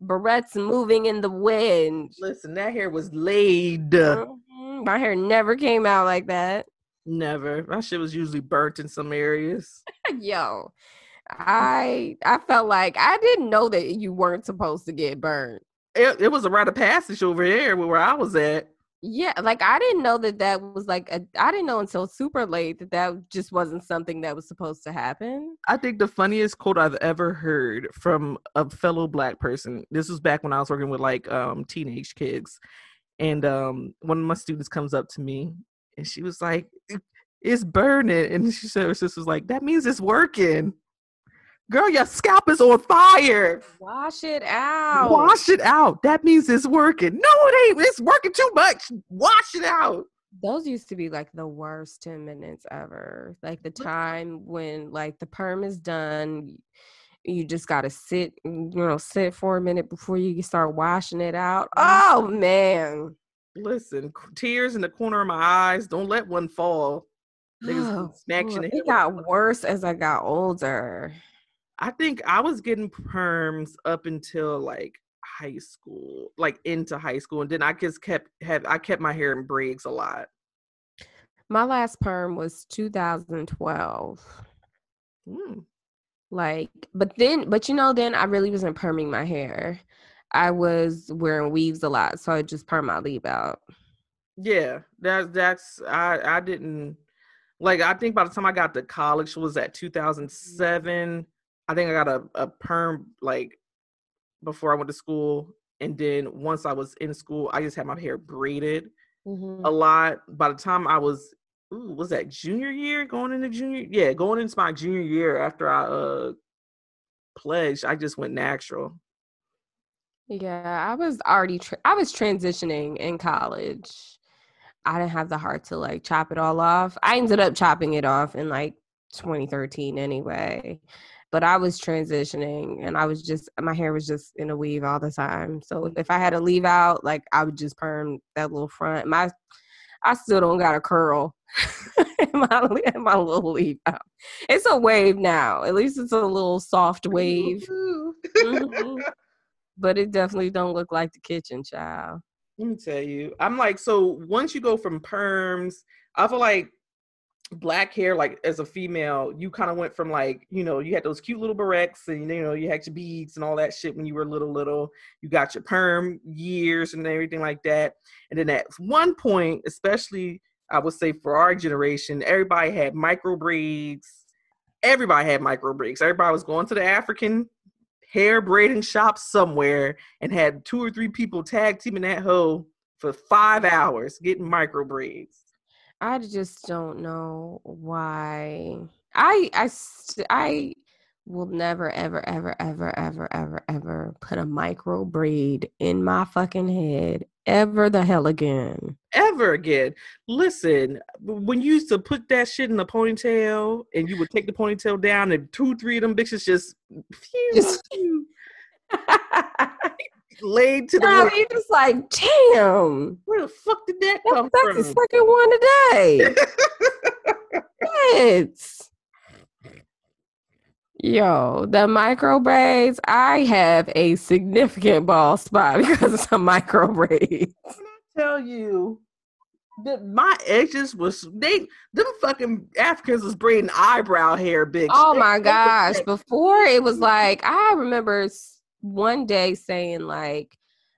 Barrettes moving in the wind. Listen, that hair was laid. Mhm. My hair never came out like that. Never. My shit was usually burnt in some areas. Yo, I I felt like I didn't know that you weren't supposed to get burnt. It, it was a rite of passage over here where I was at. Yeah, like I didn't know that that was like I didn't know until super late that that just wasn't something that was supposed to happen. I think the funniest quote I've ever heard from a fellow black person. This was back when I was working with like um teenage kids. And um one of my students comes up to me and she was like, It's burning. And she said her sister was like, That means it's working. Girl, your scalp is on fire. Wash it out. Wash it out. That means it's working. No, it ain't. It's working too much. Wash it out. Those used to be like the worst 10 minutes ever. Like the time when like the perm is done, you just got to sit, you know, sit for a minute before you start washing it out. Oh man. Listen, tears in the corner of my eyes. Don't let one fall. Oh, can smack you in boy, the head it got worse as I got older. I think I was getting perms up until like high school, like into high school, and then I just kept have I kept my hair in braids a lot. My last perm was 2012. Mm. Like, but then, but you know, then I really wasn't perming my hair. I was wearing weaves a lot, so I just perm my leave out. Yeah, that's that's I I didn't like I think by the time I got to college was at 2007. I think I got a, a perm like before I went to school, and then once I was in school, I just had my hair braided. Mhm. a lot. By the time I was, ooh, was that junior year? Going into junior, yeah, going into my junior year after I uh pledged, I just went natural. Yeah, I was already tra- I was transitioning in college. I didn't have the heart to like chop it all off. I ended up chopping it off in like 2013 anyway. But I was transitioning and I was just my hair was just in a weave all the time. So if I had to leave out, like I would just perm that little front. My I still don't got a curl in my in my little leave out. It's a wave now. At least it's a little soft wave. Mhm. but it definitely don't look like the kitchen child. Let me tell you, I'm like, so once you go from perms, I feel like black hair, like as a female, you kind of went from like, you know, you had those cute little barrettes and you know, you had your beads and all that shit when you were little, little. You got your perm years and everything like that. And then at one point, especially I would say for our generation, everybody had micro braids. Everybody had micro braids. Everybody was going to the African hair braiding shop somewhere and had two or three people tag teaming that hoe for five hours getting micro braids. I just don't know why. I I I will never ever ever ever ever ever ever put a micro braid in my fucking head ever the hell again. Ever again. Listen, when you used to put that shit in the ponytail and you would take the ponytail down and two, three of them bitches just, phew, Just- laid to the No, ground. you just like, damn. Where the fuck did that come from? That's the second one today. It's Yo, the micro braids, I have a significant ball spot because of some micro braids. Can I tell you that my edges was they them fucking Africans was braiding eyebrow hair, bitch. Oh my gosh. Before it was like, I remember one day saying, like,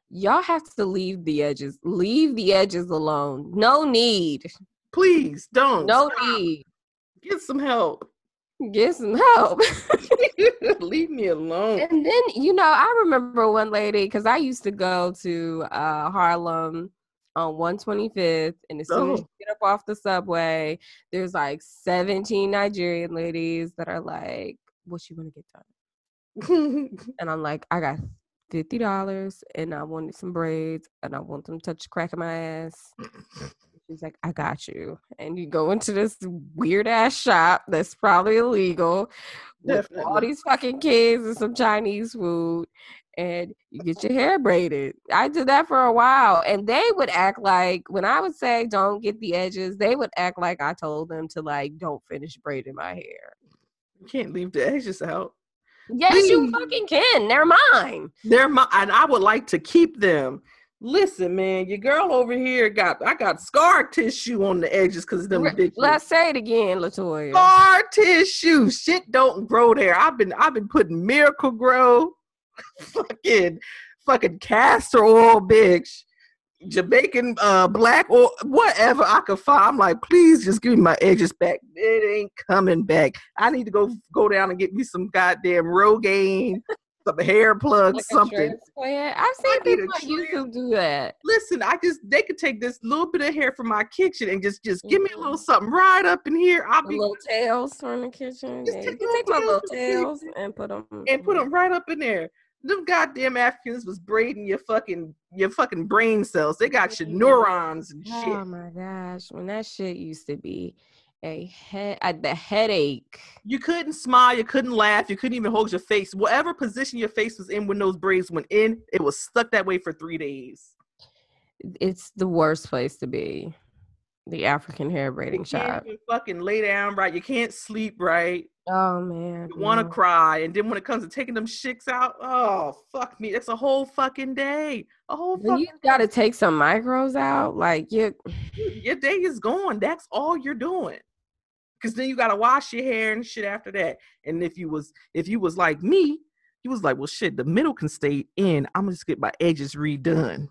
y'all have to leave the edges, leave the edges alone. No need. Please don't. No Stop. need. Get some help. Get some help. Leave me alone. And then, you know, I remember one lady because I used to go to uh, Harlem on 125th, and as soon as Oh. you get up off the subway, there's like 17 Nigerian ladies that are like, "What you want to get done?" And I'm like, "I got fifty dollars, and I wanted some braids, and I want them to touch crack of my ass." She's like, I got you. And you go into this weird ass shop that's probably illegal with all these fucking kids and some Chinese food, and you get your hair braided. I did that for a while, and they would act like when I would say don't get the edges, they would act like I told them to like don't finish braiding my hair. You can't leave the edges out. Yes, you fucking can. They're mine. They're mine, and I would like to keep them. Listen, man, your girl over here got I got scar tissue on the edges because them Re- bitches. Let's say it again, Latoya. scar tissue. Shit don't grow there. I've been I've been putting miracle grow, fucking fucking castor oil, bitch. Jamaican uh black or whatever I could find. I'm like, please just give me my edges back. It ain't coming back. I need to go go down and get me some goddamn Rogaine, some hair plugs, Like something. I've seen a people on YouTube do that. Listen, I just they could take this little bit of hair from my kitchen and just just give me a little something right up in here. I'll The be little tails from the kitchen. Just Yeah, take you take my little tails tails from the and put them and put them right up in there. Them goddamn Africans was braiding your fucking your fucking brain cells. They got your neurons and oh shit. Oh my gosh, when that shit used to be a head, the headache. You couldn't smile, you couldn't laugh, you couldn't even hold your face. Whatever position your face was in when those braids went in, it was stuck that way for three days. It's the worst place to be. The African hair braiding You can't shop. fucking lay down right. You can't sleep right. Oh man, You want to cry, and then when it comes to taking them shits out, oh fuck me, that's a whole fucking day. A whole When you got to take some micros out, like you. your day is gone. That's all you're doing. Cause then you gotta wash your hair and shit after that. And if you was if you was like me, you was like, well shit, the middle can stay in. I'm gonna just get my edges redone.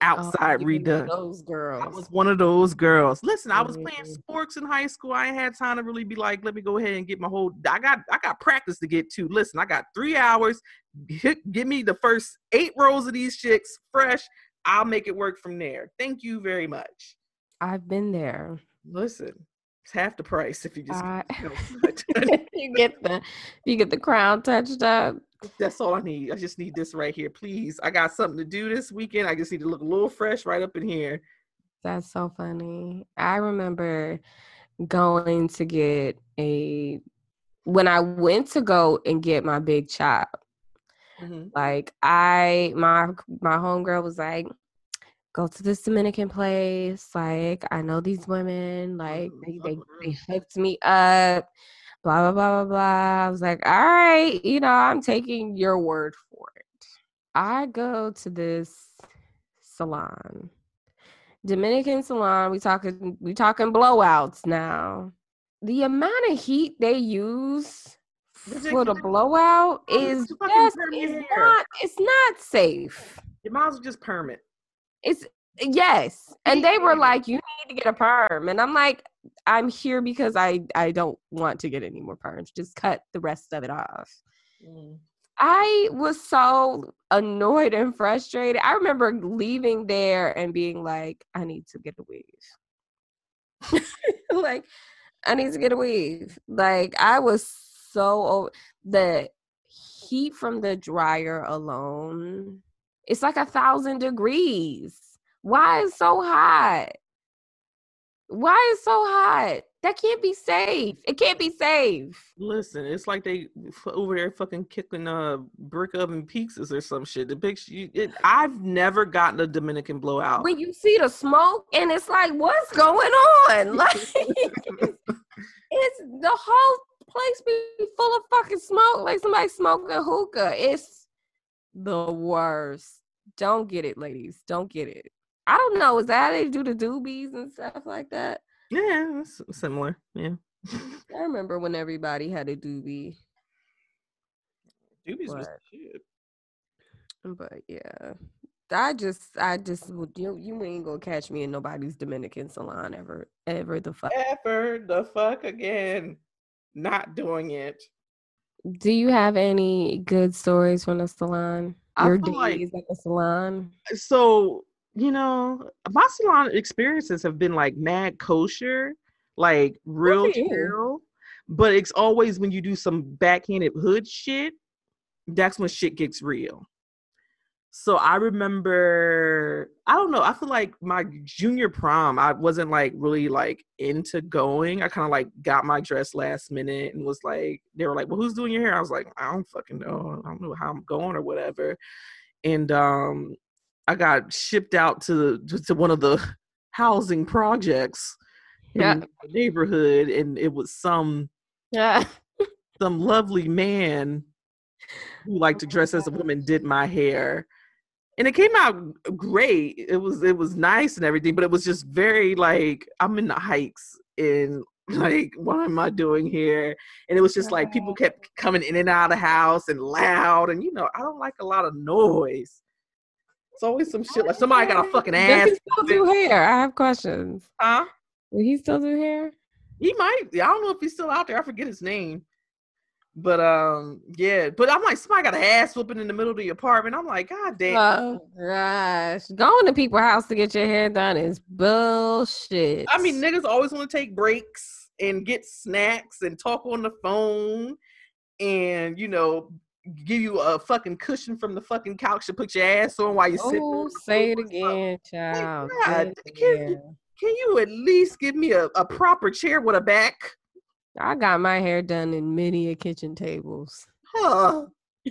The outside one redone. Those girls. I was one of those girls. Listen, I was playing Mhm. sports in high school. I ain't had time to really be like, let me go ahead and get my whole. I got I got practice to get to. Listen, I got three hours. Hit, give me the first eight rows of these chicks fresh. I'll make it work from there. Thank you very much. I've been there. Listen, it's half the price if you just. I- you know, you get the you get the crown touched up. That's all I need. I just need this right here, please. I got something to do this weekend. I just need to look a little fresh right up in here. That's so funny. I remember going to get a when I went to go and get my big chop. Mhm. Like I my my homegirl was like, go to this Dominican place. Like I know these women. Like Mhm, they they, they hooked me up. Blah blah blah blah blah. I was like, all right, you know, I'm taking your word for it. I go to this salon. Dominican salon, we talking we talking blowouts now. The amount of heat they use for the blowout is Just fucking just perm your it's not it's not safe. You might as well just perm it. It's yes. And they were like, you need to get a perm. And I'm like, I'm here because I I don't want to get any more perms. Just cut the rest of it off. Mm. I was so annoyed and frustrated. I remember leaving there and being like, I need to get a weave. like, I need to get a weave. Like, I was so o- the heat from the dryer alone. It's like a thousand degrees. Why is so hot? Why is so hot? That can't be safe. It can't be safe. Listen, it's like they f- over there fucking kicking uh brick oven pizzas or some shit. The picture, you, it, I've never gotten a Dominican blowout. when you see the smoke and it's like what's going on like it's the whole place be full of fucking smoke like somebody smoking hookah it's the worst don't get it ladies don't get it i don't know is that how they do the doobies and stuff like that Yeah, it's similar. Yeah, i remember when everybody had a doobie Doobies was What? shit. but yeah I just, I just, you, you ain't gonna catch me in nobody's Dominican salon ever, ever the fuck. Ever the fuck again? Not doing it. Do you have any good stories from the salon? I Your feel like- days at the salon? So you know, my salon experiences have been like mad kosher, like real chill. But it's always when you do some backhanded hood shit, that's when shit gets real. So I remember, I don't know, I feel like my junior prom, I wasn't like really like into going. I kind of like got my dress last minute and was like, they were like, well, who's doing your hair? I was like, I don't fucking know. I don't know how I'm going or whatever. And um, I got shipped out to to, to one of the housing projects Yeah. in the neighborhood, and it was some Yeah. some lovely man who liked to dress as a woman did my hair. And it came out great. It was it was nice and everything but it was just very like i'm in the hikes and like what am i doing here? And it was just like people kept coming in and out of the house and loud and you know i don't like a lot of noise it's always some shit like somebody got a fucking ass. Does he still do hair? I have questions. huh Will he still do hair? He might. I don't know if he's still out there. I forget his name. But um, yeah. But I'm like, somebody got an ass whooping in the middle of the apartment. I'm like, God damn. Oh gosh, going to people's house to get your hair done is bullshit. I mean, niggas always want to take breaks and get snacks and talk on the phone, and you know, give you a fucking cushion from the fucking couch to put your ass on while you're sitting. oh, say it again, child. God, can- hair. Can you at least give me a, a proper chair with a back? I got my hair done in many a kitchen tables. Huh.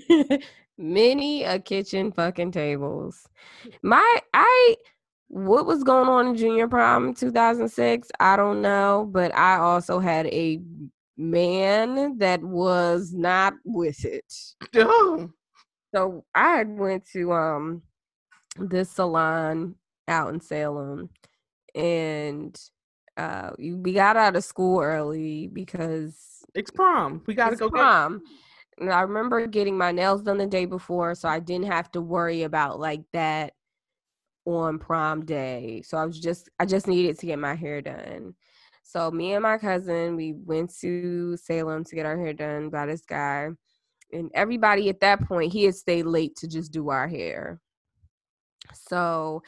many a kitchen fucking tables. My I what was going on in junior prom in 2006? I don't know, but I also had a man that was not with it. So I went to um this salon out in Salem and uh we got out of school early because It's prom. We gotta go get prom. And I remember getting my nails done the day before, so I didn't have to worry about like that on prom day. So I was just I just needed to get my hair done. So me and my cousin, we went to Salem to get our hair done by this guy. And everybody at that point, he had stayed late to just do our hair. So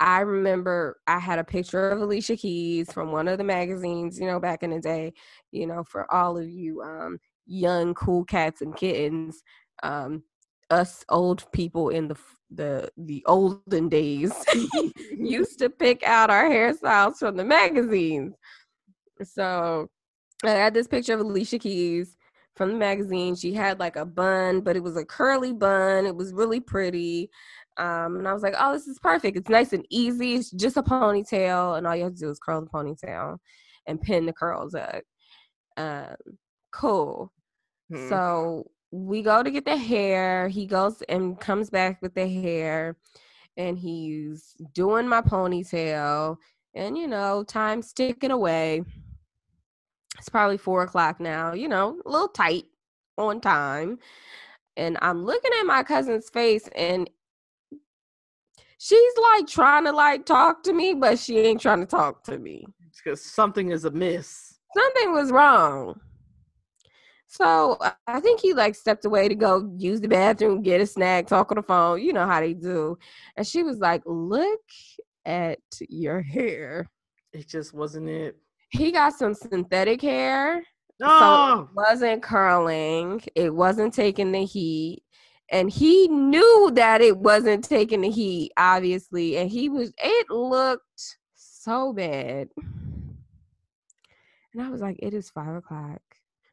I remember I had a picture of Alicia Keys from one of the magazines, you know, back in the day, you know, for all of you um young cool cats and kittens, um us old people in the the the olden days used to pick out our hairstyles from the magazines. So I had this picture of Alicia Keys from the magazine. She had like a bun, but it was a curly bun. It was really pretty. Um, and I was like, oh, this is perfect. It's nice and easy. It's just a ponytail, and all you have to do is curl the ponytail and pin the curls up. Um, cool. Hmm. So we go to get the hair. He goes and comes back with the hair. and he's doing my ponytail, and you know, time's ticking away. It's probably four o'clock now, you know, a little tight on time. And I'm looking at my cousin's face, and she's like trying to like talk to me, but she ain't trying to talk to me. Because something is amiss. Something was wrong. So I think he like stepped away to go use the bathroom, get a snack, talk on the phone. You know how they do. And she was like, "Look at your hair." It just wasn't it. He got some synthetic hair. So No. it oh. wasn't curling. It wasn't taking the heat. And he knew that it wasn't taking the heat, obviously. And he was, it looked so bad. And I was like, it is five o'clock.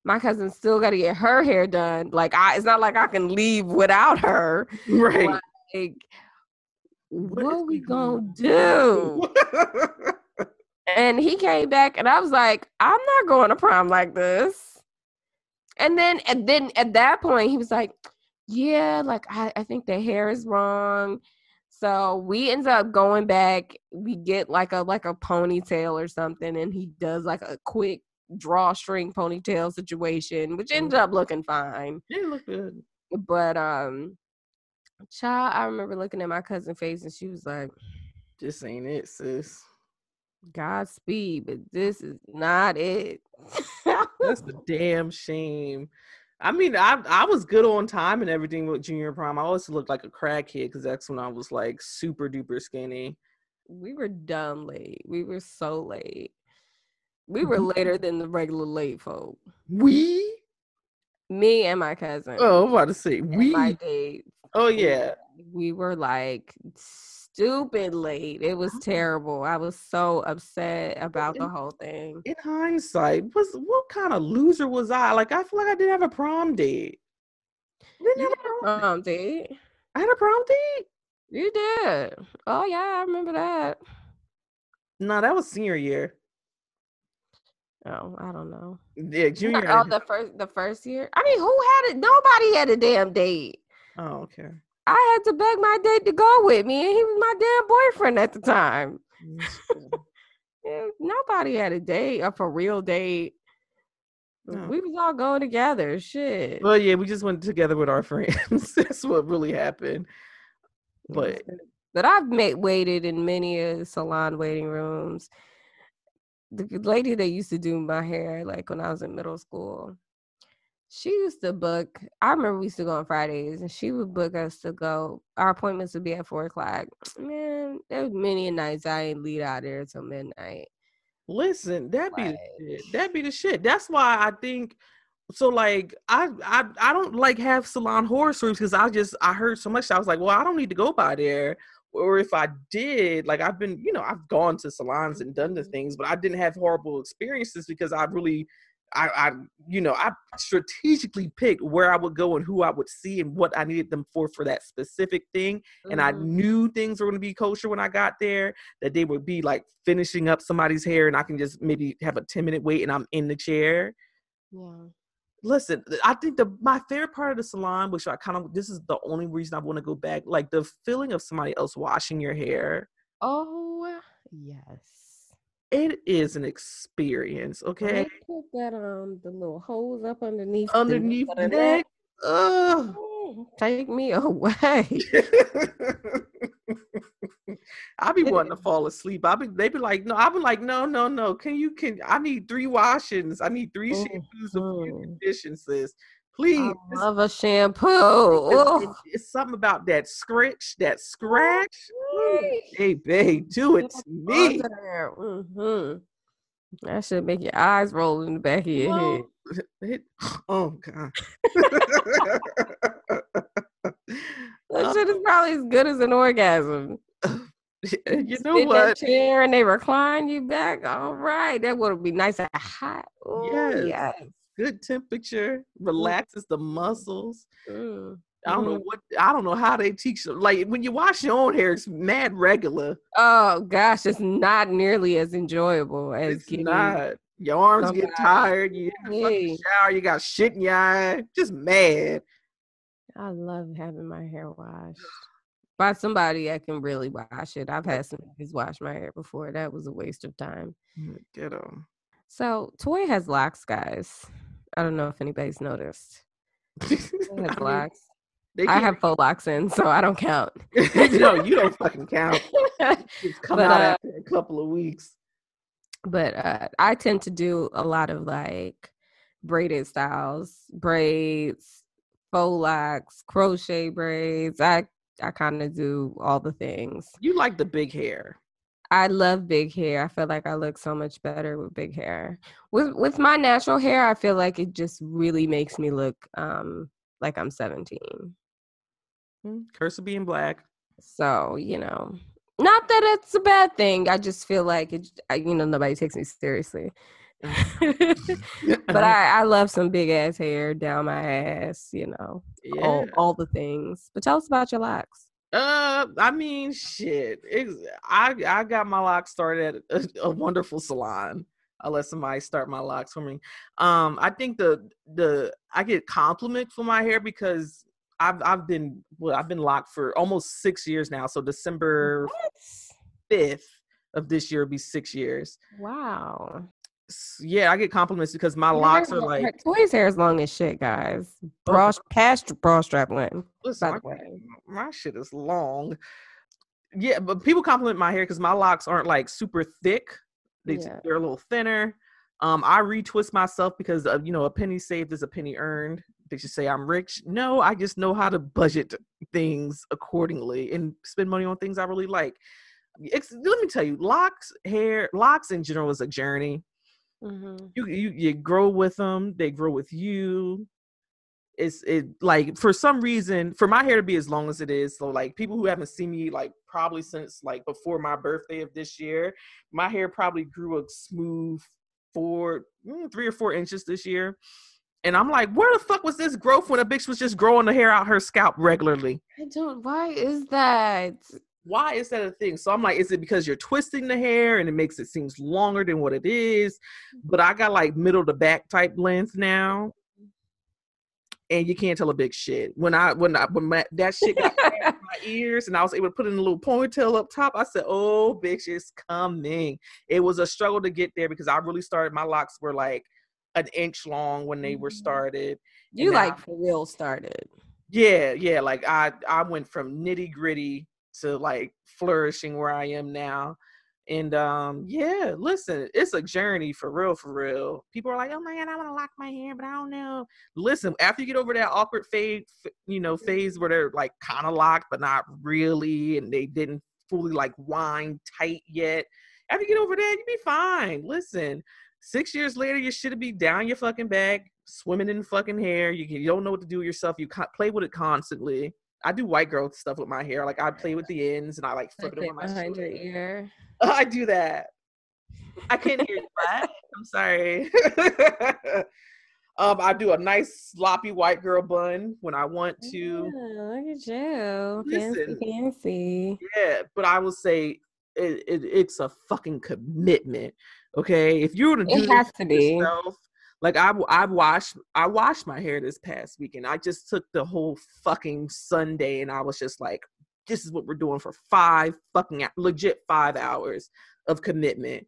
My cousin still got to get her hair done. Like, I, it's not like I can leave without her. right. Like, What what, is we gonna gonna do? And he came back and I was like, I'm not going to prom like this. And then and then at that point he was like, Yeah, like I, I think the hair is wrong. So we end up going back. We get like a like a ponytail or something, and he does like a quick drawstring ponytail situation, which ended up looking fine. it looked good. But um child, I remember looking at my cousin's face and she was like, This ain't it, sis. Godspeed, but this is not it. That's a damn shame. I mean, I I was good on time and everything with junior prom. I always looked like a crackhead because that's when I was like super duper skinny. we were dumb late. We were so late. We were later than the regular late folk. We? Me and my cousin. Oh, I'm about to say we. my date. Oh yeah. We were like stupid late. It was terrible. I was so upset about the whole thing. In hindsight, was what kind of loser was I? Like I feel like I didn't have a prom date. Didn't You have a prom. Um, date. I had a prom date. You did. Oh yeah, I remember that. No, that was senior year. Oh, I don't know. Yeah, junior. Oh, the first the first year. I mean, who had it? Nobody had a damn date. Oh, okay. I had to beg my date to go with me, and he was my damn boyfriend at the time. Yeah, nobody had a date, a for real date. No. We was all going together. Shit. Well, yeah, we just went together with our friends. That's what really happened. But but I've made waited in many a salon waiting rooms. The lady that used to do my hair, like when I was in middle school, she used to book. I remember we used to go on Fridays, and she would book us to go. Our appointments would be at four o'clock. Man, there was many nights I ain't lead out there till midnight. listen, that be Like- shit. That be the shit. That's why I think so. Like, I I I don't like have salon horror stories because I just I heard so much. I was like, well, I don't need to go by there. Or if I did, like I've been, you know, I've gone to salons and done the Mhm. things, but I didn't have horrible experiences because I really I, I, you know, I strategically picked where I would go and who I would see and what I needed them for for that specific thing. And I Mhm. knew things were going to be kosher when I got there. That they would be like finishing up somebody's hair, and I can just maybe have a ten minute wait, and I'm in the chair. Yeah. Listen, I think the my favorite part of the salon, which I kind of this is the only reason I want to go back, like the feeling of somebody else washing your hair. Oh yes. It is an experience, okay? they put that um the little hose up underneath Underneath the neck. Mm, Take me away. I be wanting to fall asleep. I be they be like, no, I be like, no, no, no. Can you can I need three washings. I need three shampoos of few Mhm. conditions, sis. Please. I love a shampoo. because it- Ugh. it's something about that scratch, that scratch. Ooh, Hey, babe, do it to me. Mm-hmm. That should make your eyes roll in the back of your head. It- oh God. That shit is probably as good as an orgasm. you know Sit in that what? chair and they recline you back. All right, that would be nice and hot. Ooh, Yes. yes. Good temperature, relaxes the muscles. Mm. I don't know what I don't know how they teach them. Like when you wash your own hair, it's mad regular. Oh gosh, it's not nearly as enjoyable as It's getting. not. Your arms get somebody- tired. You Hey. shower. You got shit in your eye. Just mad. I love having my hair washed. by somebody that can really wash it. I've had some niggas wash my hair before. That was a waste of time. Get Get 'em. So Toy has locks, guys. I don't know if anybody's noticed. I has mean, locks. I have faux locks in, so I don't count. no, you don't fucking count. It's come But, out uh, after a couple of weeks. but uh, I tend to do a lot of like braided styles, braids, faux locks, crochet braids. I I kind of do all the things. You like the big hair. I love big hair. I feel like I look so much better with big hair. With with my natural hair, I feel like it just really makes me look um like I'm 17. Mm, Curse of being black. So, you know, not that it's a bad thing. I just feel like it I, you know nobody takes me seriously. but I I love some big ass hair down my ass, you know. yeah. All all the things. But tell us about your locks. Uh, I mean, shit. It's, I I got my locks started at a, a wonderful salon. I let somebody start my locks for me. Um, I think the the I get compliment for my hair because I've I've been well I've been locked for almost six years now. So December fifth of this year will be six years. Wow. Yeah, I get compliments because my locks are like her Toya's hair is long as shit, guys. Bra past bra strap length. Listen, by the way. my shit is long. Yeah, but people compliment my hair because my locks aren't like super thick. They, Yeah. They're a little thinner. Um, I retwist myself because of, you know a penny saved is a penny earned. They should say I'm rich. No, I just know how to budget things accordingly and spend money on things I really like. It's, let me tell you, locks, hair, locks in general is a journey Mm-hmm. you you you grow with them they grow with you it's it like for some reason for my hair to be as long as it is so like people who haven't seen me like probably since like before my birthday of this year my hair probably grew a smooth four mm, three or four inches this year and i'm like where the fuck was this growth when a bitch was just growing the hair out her scalp regularly I don't. Why is that? Why is that a thing? So I'm like, is it because you're twisting the hair and it makes it seems longer than what it is? But I got like middle to back type length now, and you can't tell a big shit. When I when I when my, that shit got my ears and I was able to put in a little ponytail up top, I said, "Oh, bitch, it's coming." It was a struggle to get there because I really started. My locks were like an inch long when they were Mhm. started. You now- like for real started. Yeah, yeah. Like I I went from nitty gritty to like flourishing where I am now. And um yeah, listen, it's a journey for real, for real. People are like, oh my god, I want to lock my hair, but I don't know. Listen, after you get over that awkward phase, you know, phase where they're like kind of locked, but not really, and they didn't fully like wind tight yet. After you get over that, you'll be fine. Listen, six years later, you should be down your fucking back, swimming in fucking hair. You, you don't know what to do with yourself. You play with it constantly. I do white girl stuff with my hair. Like I play with the ends and I like flip it Like over my behind your shoulder. ear. I do that. I can't hear you. I'm sorry. um, I do a nice sloppy white girl bun when I want to. Yeah, look at you. Listen. Fancy, fancy. Yeah, but I will say it, it, it's a fucking commitment. Okay, if you were to do It has to be. yourself, like I I washed I washed my hair this past weekend. I just took the whole fucking Sunday and I was just like, this is what we're doing for five fucking legit five hours of commitment.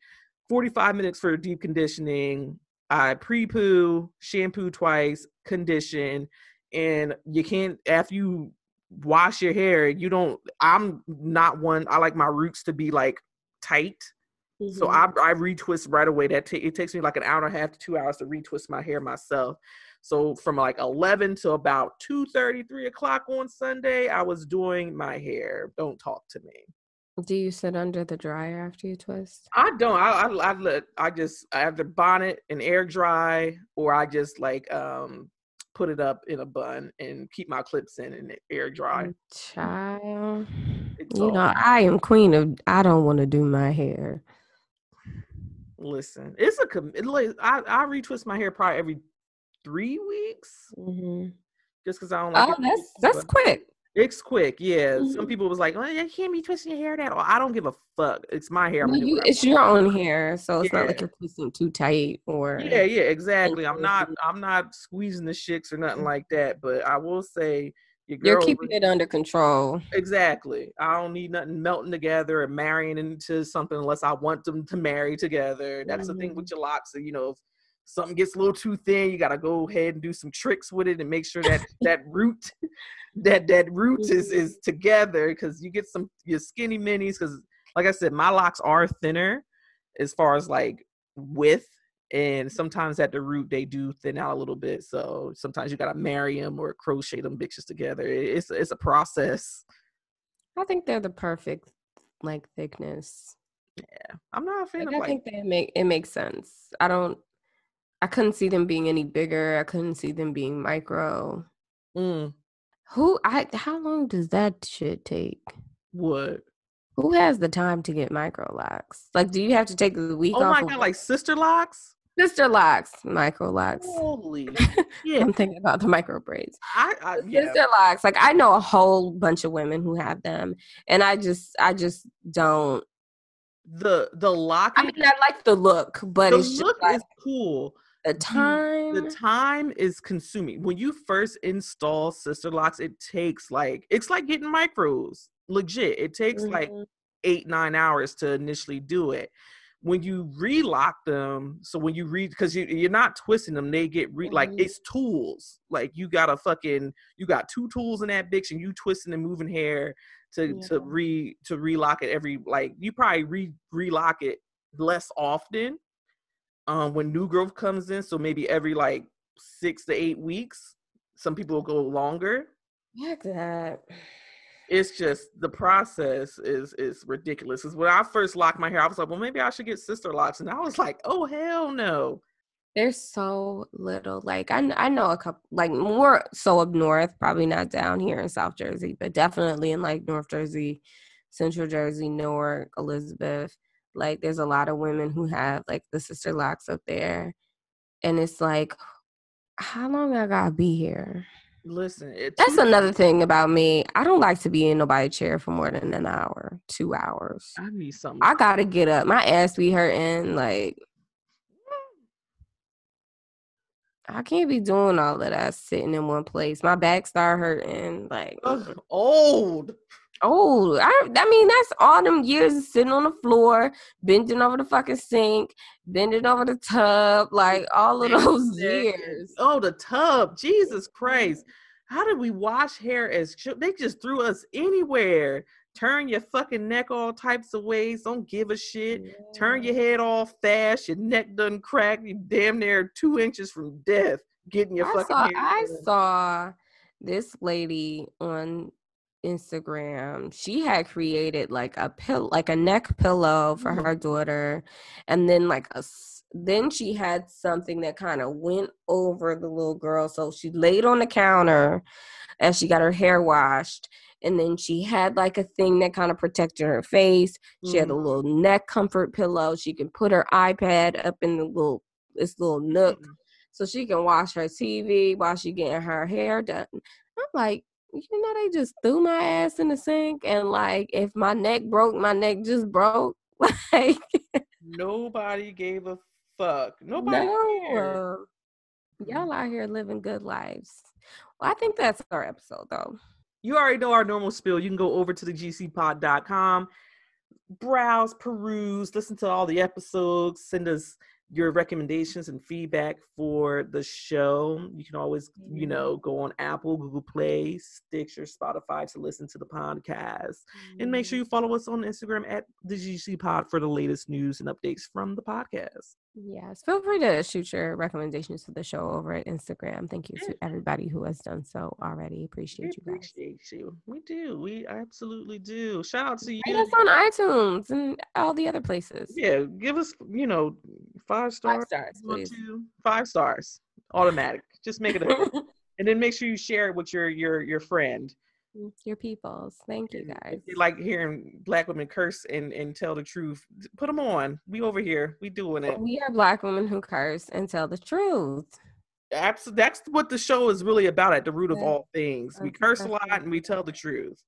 Forty five minutes for deep conditioning. I pre poo, shampoo twice, condition, and you can't after you wash your hair. You don't. I'm not one. I like my roots to be like tight. So Mhm. I I retwist right away. That ta- it takes me like an hour and a half to two hours to retwist my hair myself. So from like eleven to about 2:30, 3 o'clock on Sunday, I was doing my hair. Don't talk to me. Do you sit under the dryer after you twist? I don't. I I, I let I just I have the bonnet and air dry, or I just like um put it up in a bun and keep my clips in and air dry. Child. It's You all- know, I am queen of I don't want to do my hair. Listen, it's a com- like, I I retwist my hair probably every three weeks Mhm. just because I don't like. Oh, it that's twisted, that's quick. It's quick, yeah. Some Mhm. people was like, "Oh, you can't be twisting your hair that." Or I don't give a fuck. It's my hair. Well, you, it's your own hair, so it's not like you're twisting too tight or Yeah, yeah, exactly. I'm not Mhm. I'm not squeezing the shits or nothing Mhm. like that, but I will say You're keeping re- it under control. Exactly. I don't need nothing melting together or marrying into something unless I want them to marry together. That's the thing with mm-hmm. your locks. You know, if something gets a little too thin, you gotta go ahead and do some tricks with it and make sure that that root that that root is mm-hmm. is together because you get some your skinny minis because like I said, my locks are thinner as far as like width. And sometimes at the root they do thin out a little bit, so sometimes you gotta marry them or crochet them bitches together. It's it's a process. I think they're the perfect like thickness. Yeah, I'm not a fan Like, of I like think they make it makes sense. I don't. I couldn't see them being any bigger. I couldn't see them being micro. mm, Who I? How long does that shit take? what? Who has the time to get micro locks? Like, do you have to take the week Oh my god, work? like sister locks? Sister locks, micro locks. Holy shit! I'm thinking about the micro braids. I, I yeah. Sister locks. Like I know a whole bunch of women who have them, and I just, I just don't. The the lock. I mean, I like the look, but the it's just look like is cool. the time. The time is consuming. When you first install sister locks, it takes like it's like getting micros. Legit, it takes like Mhm. eight nine hours to initially do it when you relock them so when you read because you, you're not twisting them they get re like Mhm. it's tools like you got a fucking you got two tools in that bitch and you twisting and moving hair to to re to relock it every like you probably re relock it less often um when new growth comes in so maybe every like six to eight weeks some people will go longer Fuck that. It's just the process is is ridiculous. Because when I first locked my hair, I was like, well, maybe I should get sister locks, and I was like, oh hell no. There's so little. Like I, I know a couple, like more so up north, probably not down here in South Jersey, but definitely in like North Jersey, Central Jersey, Newark, Elizabeth. Like there's a lot of women who have like the sister locks up there, and it's like, how long I gotta be here? Listen, That's two- another thing about me. I don't like to be in nobody's chair for more than an hour, two hours. I need something. I gotta get up. My ass be hurting. Like I can't be doing all of that sitting in one place. My back start hurting. Like Ugh, old. Oh, I I mean that's all them years of sitting on the floor, bending over the fucking sink, bending over the tub, like all of those years. Oh, the tub. Jesus mm-hmm. Christ. How did we wash hair as they just threw us anywhere? Turn your fucking neck all types of ways. Don't give a shit. Turn your head off fast. Your neck done crack. You damn near two inches from death. Getting your I fucking saw hair. I saw this lady on Instagram. She had created like a pill like a neck pillow for Mm. her daughter and then like a then she had something that kind of went over the little girl so she laid on the counter as she got her hair washed and then she had like a thing that kind of protected her face. She had a Mhm. little neck comfort pillow. She could put her iPad up in the little this little nook Mm-mm. so she can watch her TV while she getting her hair done. I'm like, you know, they just threw my ass in the sink, and like, if my neck broke, my neck just broke. Like, Nobody gave a fuck. Nobody cared. y'all out here living good lives. Well, I think that's our episode, though. You already know our normal spiel. You can go over to the gcpod.com, browse, peruse, listen to all the episodes, send us your recommendations and feedback for the show. You can always, you mm-hmm. know, go on Apple, Google Play, Stitcher, Spotify to listen to the podcast. And make sure mm-hmm. you follow us on Instagram at the GC Pod for the latest news and updates from the podcast. Yes, feel free to shoot your recommendations for the show over at Instagram. Thank you to everybody who has done so already. We Appreciate you guys. appreciate you. We do. We absolutely do. Shout out to you. Rate us on iTunes and all the other places. Yeah, give us, you know, five stars. Five stars, please. two, five stars, automatic. Just make it, a, and then make sure you share it with your your your friend. Mm, your peoples. Thank you If guys. you like hearing black women curse and and tell the truth, put them on. We over here, we doing it. We are black women who curse and tell the truth. Absolutely, that's what the show is really about. At the root of all things, we curse a lot and we tell the truth.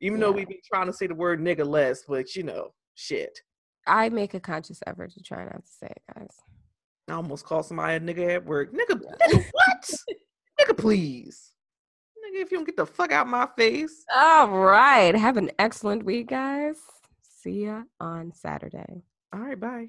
Even though we've been trying to say the word nigga less, but you know, shit. I make a conscious effort to try not to say it, guys. I almost called somebody a nigga at work. Nigga, Yeah. nigga, what? nigga, please. Nigga, if you don't get the fuck out my face. All right. Have an excellent week, guys. See ya on Saturday. All right, bye.